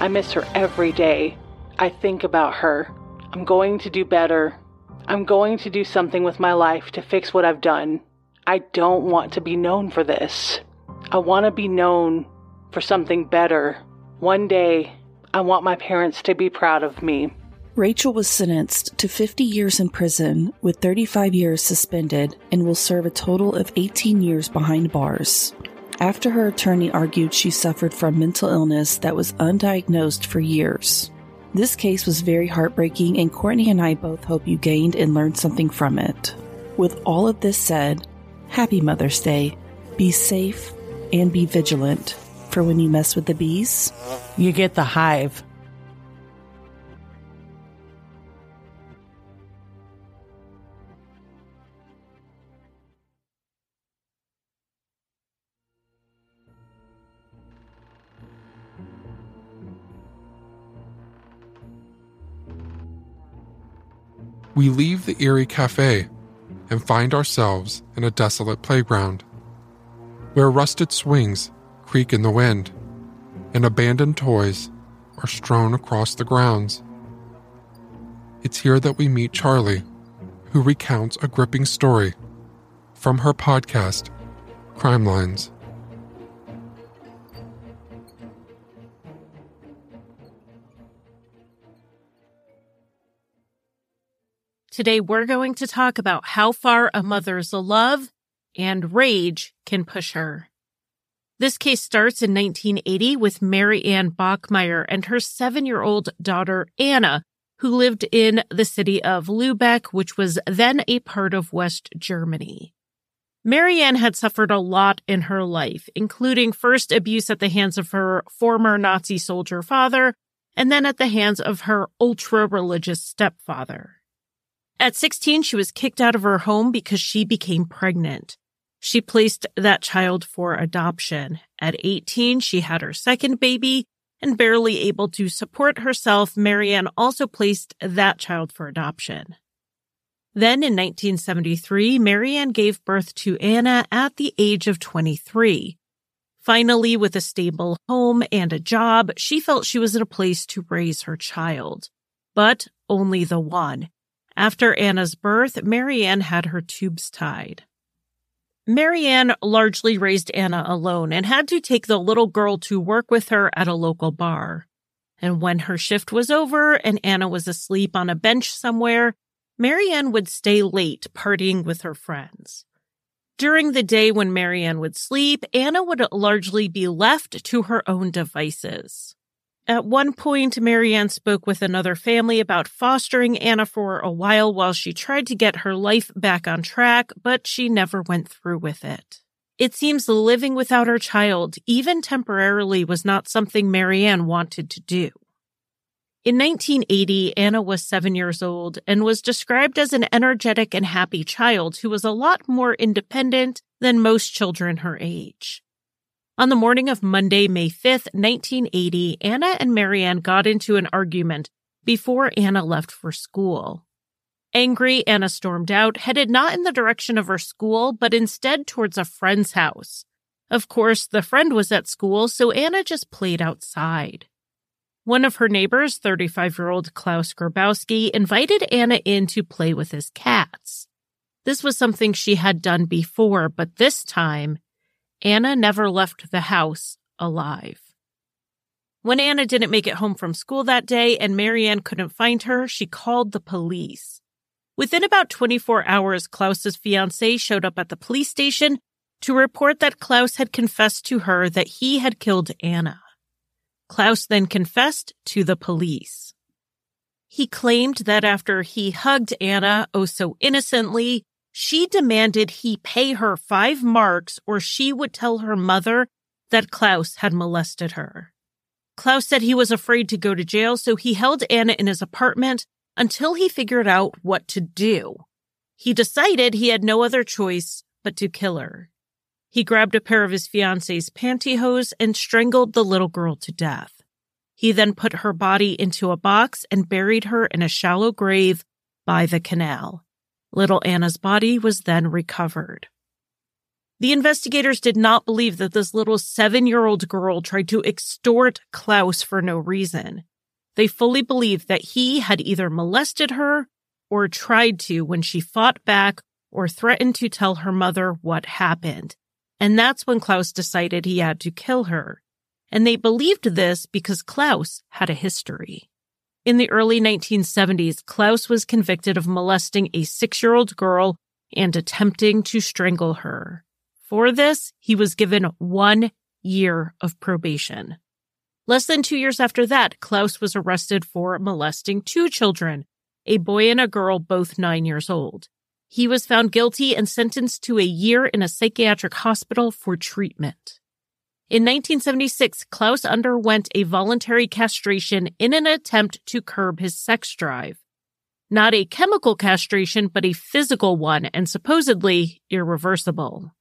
I miss her every day. I think about her. I'm going to do better. I'm going to do something with my life to fix what I've done. I don't want to be known for this. I want to be known for something better. One day, I want my parents to be proud of me. Rachel was sentenced to 50 years in prison with 35 years suspended and will serve a total of 18 years behind bars. After her attorney argued she suffered from mental illness that was undiagnosed for years. This case was very heartbreaking, and Courtney and I both hope you gained and learned something from it. With all of this said, happy Mother's Day. Be safe and be vigilant for when you mess with the bees. You get the hive. We leave the eerie cafe and find ourselves in a desolate playground where rusted swings creak in the wind and abandoned toys are strewn across the grounds. It's here that we meet Charlie, who recounts a gripping story from her podcast, Crimelines. Today, we're going to talk about how far a mother's love and rage can push her. This case starts in 1980 with Marianne Bachmeier and her seven year old daughter, Anna, who lived in the city of Lübeck, which was then a part of West Germany. Marianne had suffered a lot in her life, including first abuse at the hands of her former Nazi soldier father, and then at the hands of her ultra religious stepfather. At 16, she was kicked out of her home because she became pregnant. She placed that child for adoption. At 18, she had her second baby and barely able to support herself. Marianne also placed that child for adoption. Then in 1973, Marianne gave birth to Anna at the age of 23. Finally, with a stable home and a job, she felt she was in a place to raise her child. But only the one. After Anna's birth, Marianne had her tubes tied. Marianne largely raised Anna alone and had to take the little girl to work with her at a local bar. And when her shift was over and Anna was asleep on a bench somewhere, Marianne would stay late partying with her friends. During the day when Marianne would sleep, Anna would largely be left to her own devices. At one point, Marianne spoke with another family about fostering Anna for a while while she tried to get her life back on track, but she never went through with it. It seems living without her child, even temporarily, was not something Marianne wanted to do. In 1980, Anna was seven years old and was described as an energetic and happy child who was a lot more independent than most children her age. On the morning of Monday, May 5th, 1980, Anna and Marianne got into an argument before Anna left for school. Angry, Anna stormed out, headed not in the direction of her school, but instead towards a friend's house. Of course, the friend was at school, so Anna just played outside. One of her neighbors, 35 year old Klaus Grabowski, invited Anna in to play with his cats. This was something she had done before, but this time Anna never left the house alive. When Anna didn't make it home from school that day and Marianne couldn't find her, she called the police. Within about 24 hours, Klaus's fiance showed up at the police station to report that Klaus had confessed to her that he had killed Anna. Klaus then confessed to the police. He claimed that after he hugged Anna oh so innocently, she demanded he pay her five marks or she would tell her mother that Klaus had molested her. Klaus said he was afraid to go to jail, so he held Anna in his apartment until he figured out what to do. He decided he had no other choice but to kill her. He grabbed a pair of his fiance's pantyhose and strangled the little girl to death. He then put her body into a box and buried her in a shallow grave by the canal. Little Anna's body was then recovered. The investigators did not believe that this little seven year old girl tried to extort Klaus for no reason. They fully believed that he had either molested her or tried to when she fought back or threatened to tell her mother what happened. And that's when Klaus decided he had to kill her. And they believed this because Klaus had a history. In the early 1970s, Klaus was convicted of molesting a six year old girl and attempting to strangle her. For this, he was given one year of probation. Less than two years after that, Klaus was arrested for molesting two children, a boy and a girl, both nine years old. He was found guilty and sentenced to a year in a psychiatric hospital for treatment. In 1976, Klaus underwent a voluntary castration in an attempt to curb his sex drive. Not a chemical castration, but a physical one and supposedly irreversible.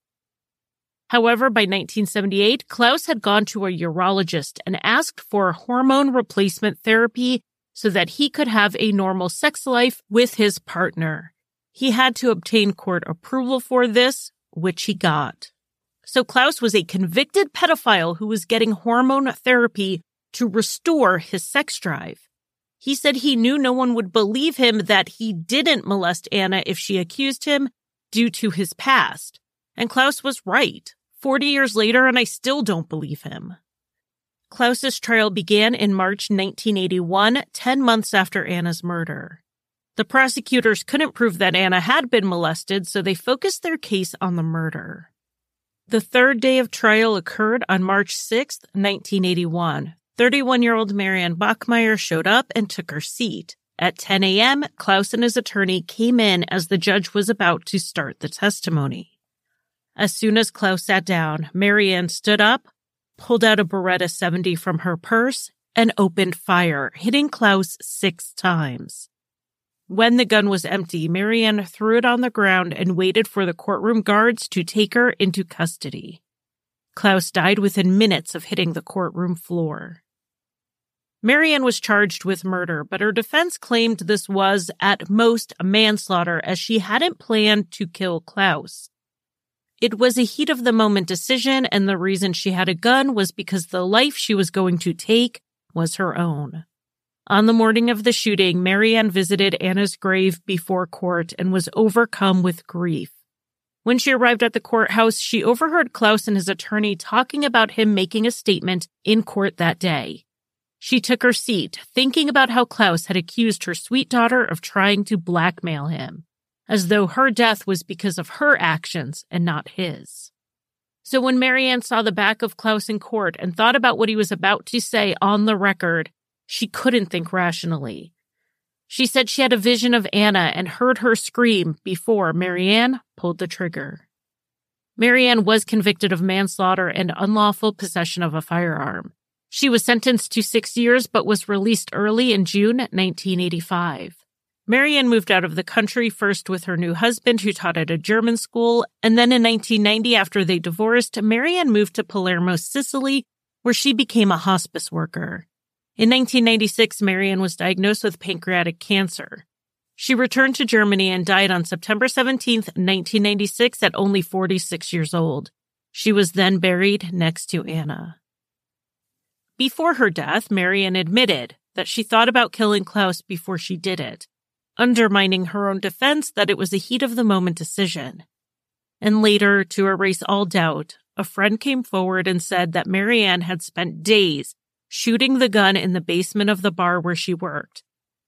However, by 1978, Klaus had gone to a urologist and asked for hormone replacement therapy so that he could have a normal sex life with his partner. He had to obtain court approval for this, which he got. So Klaus was a convicted pedophile who was getting hormone therapy to restore his sex drive. He said he knew no one would believe him that he didn't molest Anna if she accused him due to his past. And Klaus was right. 40 years later, and I still don't believe him. Klaus's trial began in March 1981, 10 months after Anna's murder. The prosecutors couldn't prove that Anna had been molested, so they focused their case on the murder. The third day of trial occurred on March 6, 1981. 31 year old Marianne Bachmeier showed up and took her seat. At 10 a.m., Klaus and his attorney came in as the judge was about to start the testimony. As soon as Klaus sat down, Marianne stood up, pulled out a Beretta 70 from her purse, and opened fire, hitting Klaus six times. When the gun was empty, Marianne threw it on the ground and waited for the courtroom guards to take her into custody. Klaus died within minutes of hitting the courtroom floor. Marianne was charged with murder, but her defense claimed this was, at most, a manslaughter as she hadn't planned to kill Klaus. It was a heat of the moment decision, and the reason she had a gun was because the life she was going to take was her own. On the morning of the shooting, Marianne visited Anna's grave before court and was overcome with grief. When she arrived at the courthouse, she overheard Klaus and his attorney talking about him making a statement in court that day. She took her seat, thinking about how Klaus had accused her sweet daughter of trying to blackmail him as though her death was because of her actions and not his. So when Marianne saw the back of Klaus in court and thought about what he was about to say on the record, she couldn't think rationally. She said she had a vision of Anna and heard her scream before Marianne pulled the trigger. Marianne was convicted of manslaughter and unlawful possession of a firearm. She was sentenced to six years but was released early in June 1985. Marianne moved out of the country first with her new husband, who taught at a German school, and then in 1990, after they divorced, Marianne moved to Palermo, Sicily, where she became a hospice worker. In 1996, Marianne was diagnosed with pancreatic cancer. She returned to Germany and died on September 17, 1996, at only 46 years old. She was then buried next to Anna. Before her death, Marianne admitted that she thought about killing Klaus before she did it undermining her own defense that it was a heat of the moment decision. And later, to erase all doubt, a friend came forward and said that Marianne had spent days shooting the gun in the basement of the bar where she worked,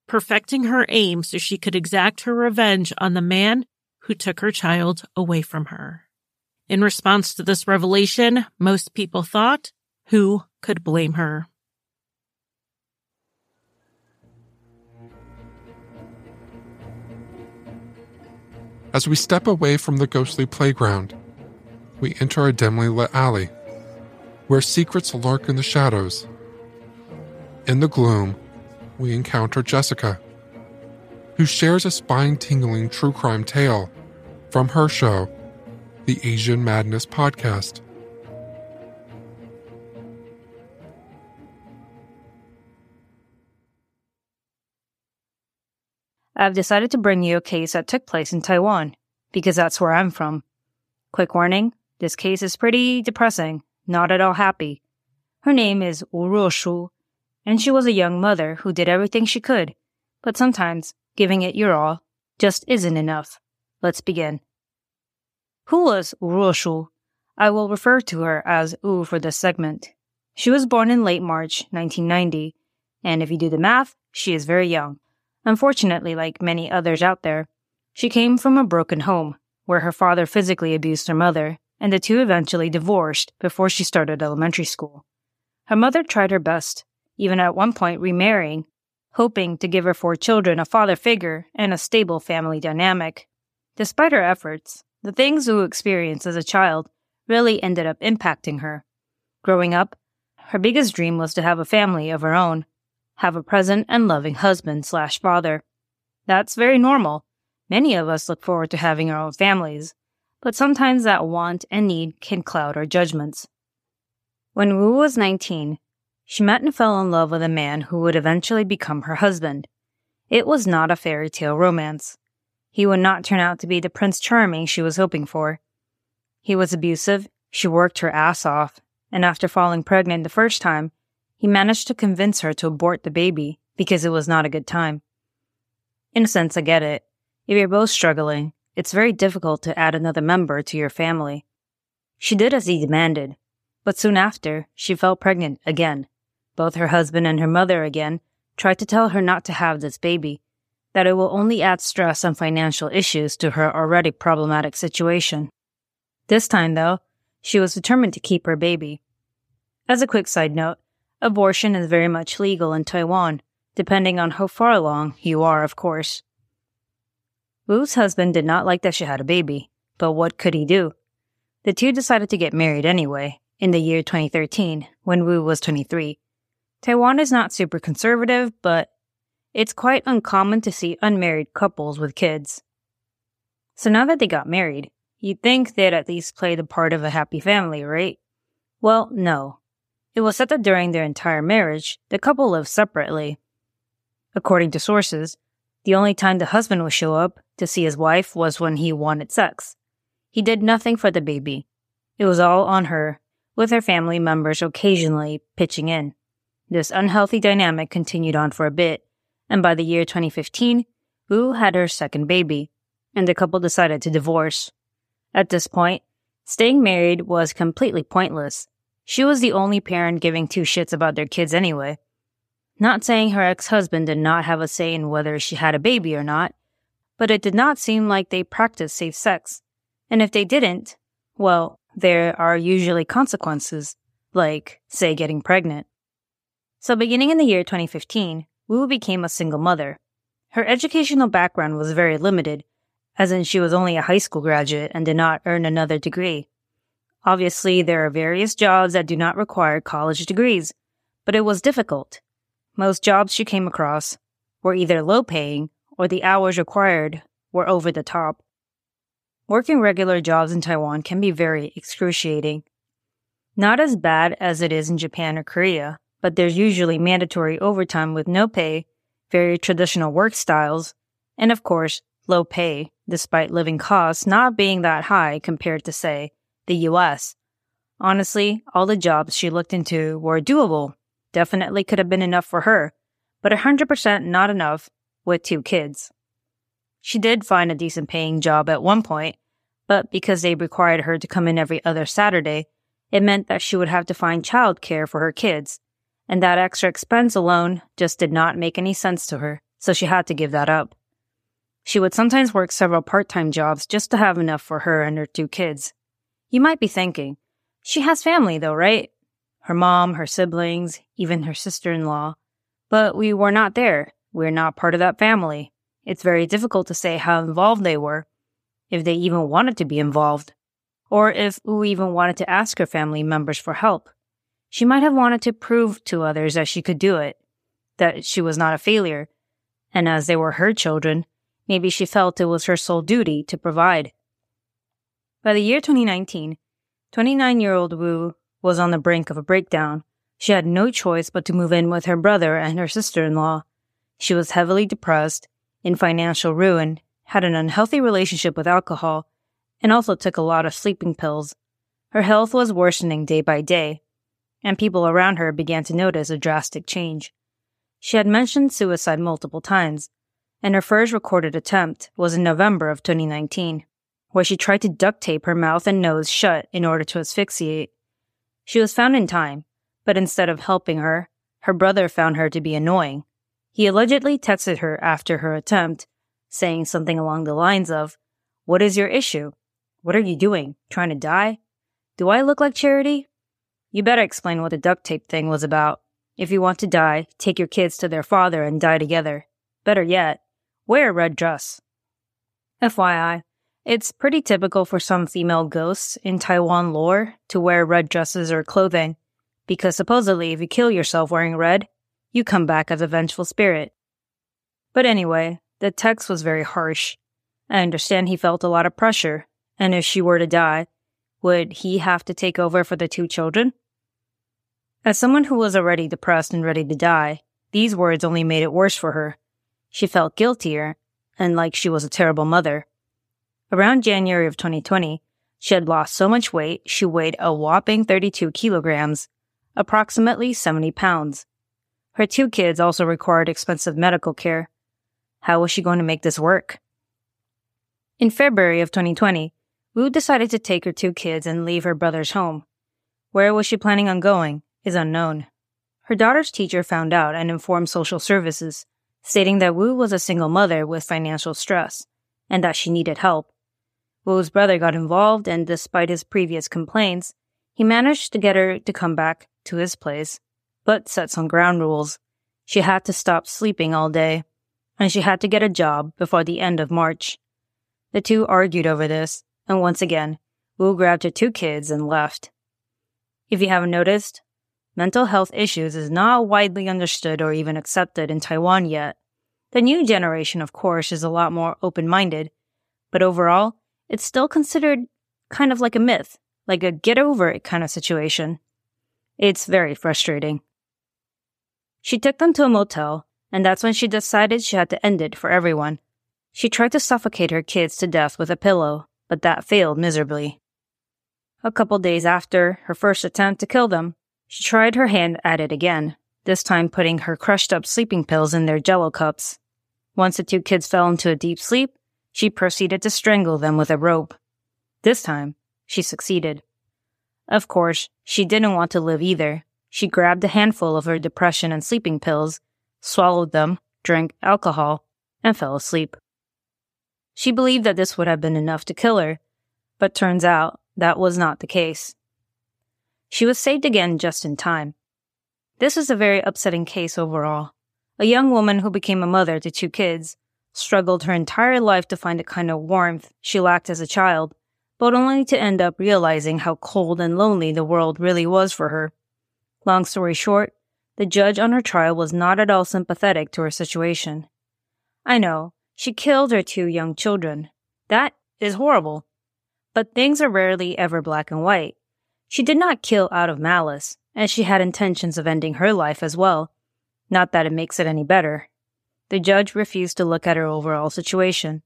perfecting her aim so she could exact her revenge on the man who took her child away from her. In response to this revelation, most people thought, who could blame her? As we step away from the ghostly playground, we enter a dimly lit alley where secrets lurk in the shadows. In the gloom, we encounter Jessica, who shares a spine tingling true crime tale from her show, the Asian Madness Podcast. I've decided to bring you a case that took place in Taiwan, because that's where I'm from. Quick warning this case is pretty depressing, not at all happy. Her name is Wu Ruoshu, and she was a young mother who did everything she could, but sometimes giving it your all just isn't enough. Let's begin. Who was Wu Ruoshu? I will refer to her as Wu for this segment. She was born in late March 1990, and if you do the math, she is very young. Unfortunately, like many others out there, she came from a broken home where her father physically abused her mother, and the two eventually divorced before she started elementary school. Her mother tried her best, even at one point remarrying, hoping to give her four children a father figure and a stable family dynamic. Despite her efforts, the things Wu experienced as a child really ended up impacting her. Growing up, her biggest dream was to have a family of her own, have a present and loving husband slash father. That's very normal. Many of us look forward to having our own families, but sometimes that want and need can cloud our judgments. When Wu was 19, she met and fell in love with a man who would eventually become her husband. It was not a fairy tale romance. He would not turn out to be the Prince Charming she was hoping for. He was abusive, she worked her ass off, and after falling pregnant the first time, he managed to convince her to abort the baby because it was not a good time. In a sense, I get it. If you're both struggling, it's very difficult to add another member to your family. She did as he demanded, but soon after, she fell pregnant again. Both her husband and her mother again tried to tell her not to have this baby, that it will only add stress and financial issues to her already problematic situation. This time, though, she was determined to keep her baby. As a quick side note, abortion is very much legal in Taiwan, depending on how far along you are, of course. Wu's husband did not like that she had a baby, but what could he do? The two decided to get married anyway, in the year 2013, when Wu was 23. Taiwan is not super conservative, but it's quite uncommon to see unmarried couples with kids. So now that they got married, you'd think they'd at least play the part of a happy family, right? Well, no. It was said that during their entire marriage, the couple lived separately. According to sources, the only time the husband would show up to see his wife was when he wanted sex. He did nothing for the baby. It was all on her, with her family members occasionally pitching in. This unhealthy dynamic continued on for a bit, and by the year 2015, Wu had her second baby, and the couple decided to divorce. At this point, staying married was completely pointless. She was the only parent giving two shits about their kids anyway. Not saying her ex husband did not have a say in whether she had a baby or not, but it did not seem like they practiced safe sex. And if they didn't, well, there are usually consequences, like, say, getting pregnant. So, beginning in the year 2015, Wu became a single mother. Her educational background was very limited, as in she was only a high school graduate and did not earn another degree. Obviously, there are various jobs that do not require college degrees, but it was difficult. Most jobs she came across were either low paying or the hours required were over the top. Working regular jobs in Taiwan can be very excruciating. Not as bad as it is in Japan or Korea, but there's usually mandatory overtime with no pay, very traditional work styles, and of course, low pay, despite living costs not being that high compared to, say, the US. Honestly, all the jobs she looked into were doable. Definitely could have been enough for her, but 100% not enough with two kids. She did find a decent paying job at one point, but because they required her to come in every other Saturday, it meant that she would have to find childcare for her kids, and that extra expense alone just did not make any sense to her, so she had to give that up. She would sometimes work several part time jobs just to have enough for her and her two kids. You might be thinking, she has family though, right? Her mom, her siblings, even her sister in law. But we were not there. We're not part of that family. It's very difficult to say how involved they were, if they even wanted to be involved, or if Wu even wanted to ask her family members for help. She might have wanted to prove to others that she could do it, that she was not a failure, and as they were her children, maybe she felt it was her sole duty to provide. By the year 2019, 29 year old Wu was on the brink of a breakdown. She had no choice but to move in with her brother and her sister in law. She was heavily depressed, in financial ruin, had an unhealthy relationship with alcohol, and also took a lot of sleeping pills. Her health was worsening day by day, and people around her began to notice a drastic change. She had mentioned suicide multiple times, and her first recorded attempt was in November of 2019, where she tried to duct tape her mouth and nose shut in order to asphyxiate. She was found in time, but instead of helping her, her brother found her to be annoying. He allegedly texted her after her attempt, saying something along the lines of, What is your issue? What are you doing? Trying to die? Do I look like Charity? You better explain what the duct tape thing was about. If you want to die, take your kids to their father and die together. Better yet, wear a red dress. FYI, it's pretty typical for some female ghosts in Taiwan lore to wear red dresses or clothing, because supposedly if you kill yourself wearing red, you come back as a vengeful spirit. But anyway, the text was very harsh. I understand he felt a lot of pressure, and if she were to die, would he have to take over for the two children? As someone who was already depressed and ready to die, these words only made it worse for her. She felt guiltier and like she was a terrible mother. Around January of 2020, she had lost so much weight she weighed a whopping 32 kilograms, approximately 70 pounds. Her two kids also required expensive medical care. How was she going to make this work? In February of 2020, Wu decided to take her two kids and leave her brother's home. Where was she planning on going is unknown. Her daughter's teacher found out and informed social services, stating that Wu was a single mother with financial stress and that she needed help. Wu's brother got involved, and despite his previous complaints, he managed to get her to come back to his place, but set some ground rules. She had to stop sleeping all day, and she had to get a job before the end of March. The two argued over this, and once again, Wu grabbed her two kids and left. If you haven't noticed, mental health issues is not widely understood or even accepted in Taiwan yet. The new generation, of course, is a lot more open minded, but overall, it's still considered kind of like a myth, like a get over it kind of situation. It's very frustrating. She took them to a motel, and that's when she decided she had to end it for everyone. She tried to suffocate her kids to death with a pillow, but that failed miserably. A couple days after her first attempt to kill them, she tried her hand at it again, this time putting her crushed up sleeping pills in their jello cups. Once the two kids fell into a deep sleep, she proceeded to strangle them with a rope. This time, she succeeded. Of course, she didn't want to live either. She grabbed a handful of her depression and sleeping pills, swallowed them, drank alcohol, and fell asleep. She believed that this would have been enough to kill her, but turns out that was not the case. She was saved again just in time. This is a very upsetting case overall. A young woman who became a mother to two kids struggled her entire life to find the kind of warmth she lacked as a child, but only to end up realizing how cold and lonely the world really was for her. Long story short, the judge on her trial was not at all sympathetic to her situation. I know, she killed her two young children. That is horrible. But things are rarely ever black and white. She did not kill out of malice, and she had intentions of ending her life as well. Not that it makes it any better. The judge refused to look at her overall situation.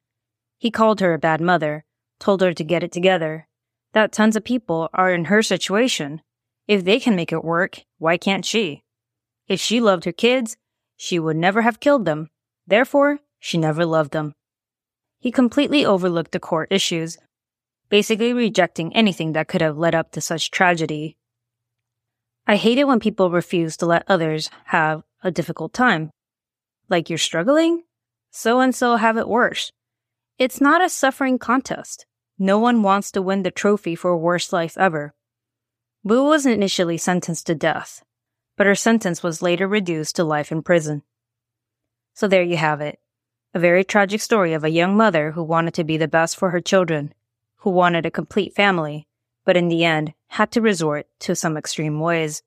He called her a bad mother, told her to get it together, that tons of people are in her situation. If they can make it work, why can't she? If she loved her kids, she would never have killed them. Therefore, she never loved them. He completely overlooked the core issues, basically rejecting anything that could have led up to such tragedy. I hate it when people refuse to let others have a difficult time. Like you're struggling? So and so have it worse. It's not a suffering contest. No one wants to win the trophy for worst life ever. Wu was initially sentenced to death, but her sentence was later reduced to life in prison. So there you have it. A very tragic story of a young mother who wanted to be the best for her children, who wanted a complete family, but in the end had to resort to some extreme ways.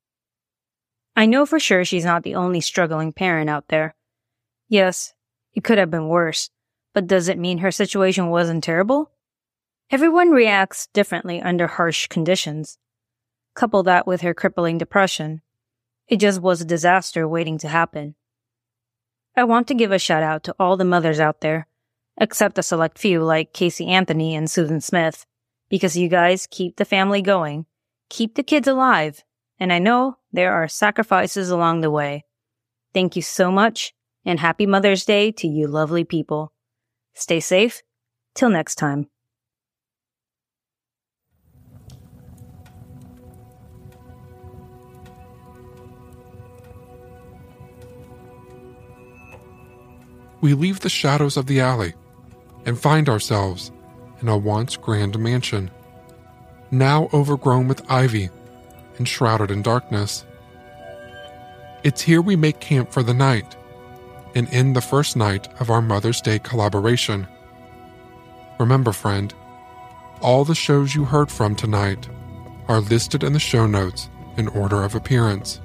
I know for sure she's not the only struggling parent out there. Yes, it could have been worse, but does it mean her situation wasn't terrible? Everyone reacts differently under harsh conditions. Couple that with her crippling depression. It just was a disaster waiting to happen. I want to give a shout out to all the mothers out there, except a select few like Casey Anthony and Susan Smith, because you guys keep the family going, keep the kids alive, and I know there are sacrifices along the way. Thank you so much, and happy Mother's Day to you lovely people. Stay safe. Till next time. We leave the shadows of the alley and find ourselves in a once grand mansion, now overgrown with ivy and shrouded in darkness. It's here we make camp for the night and end the first night of our Mother's Day collaboration. Remember, friend, all the shows you heard from tonight are listed in the show notes in order of appearance,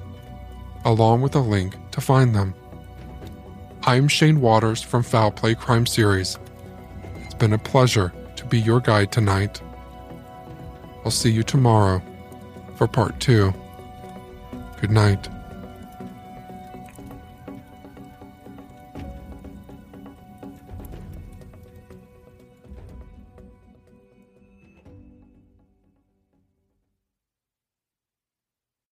along with a link to find them. I'm Shane Waters from Foul Play Crime Series. It's been a pleasure to be your guide tonight. I'll see you tomorrow for part two. Good night.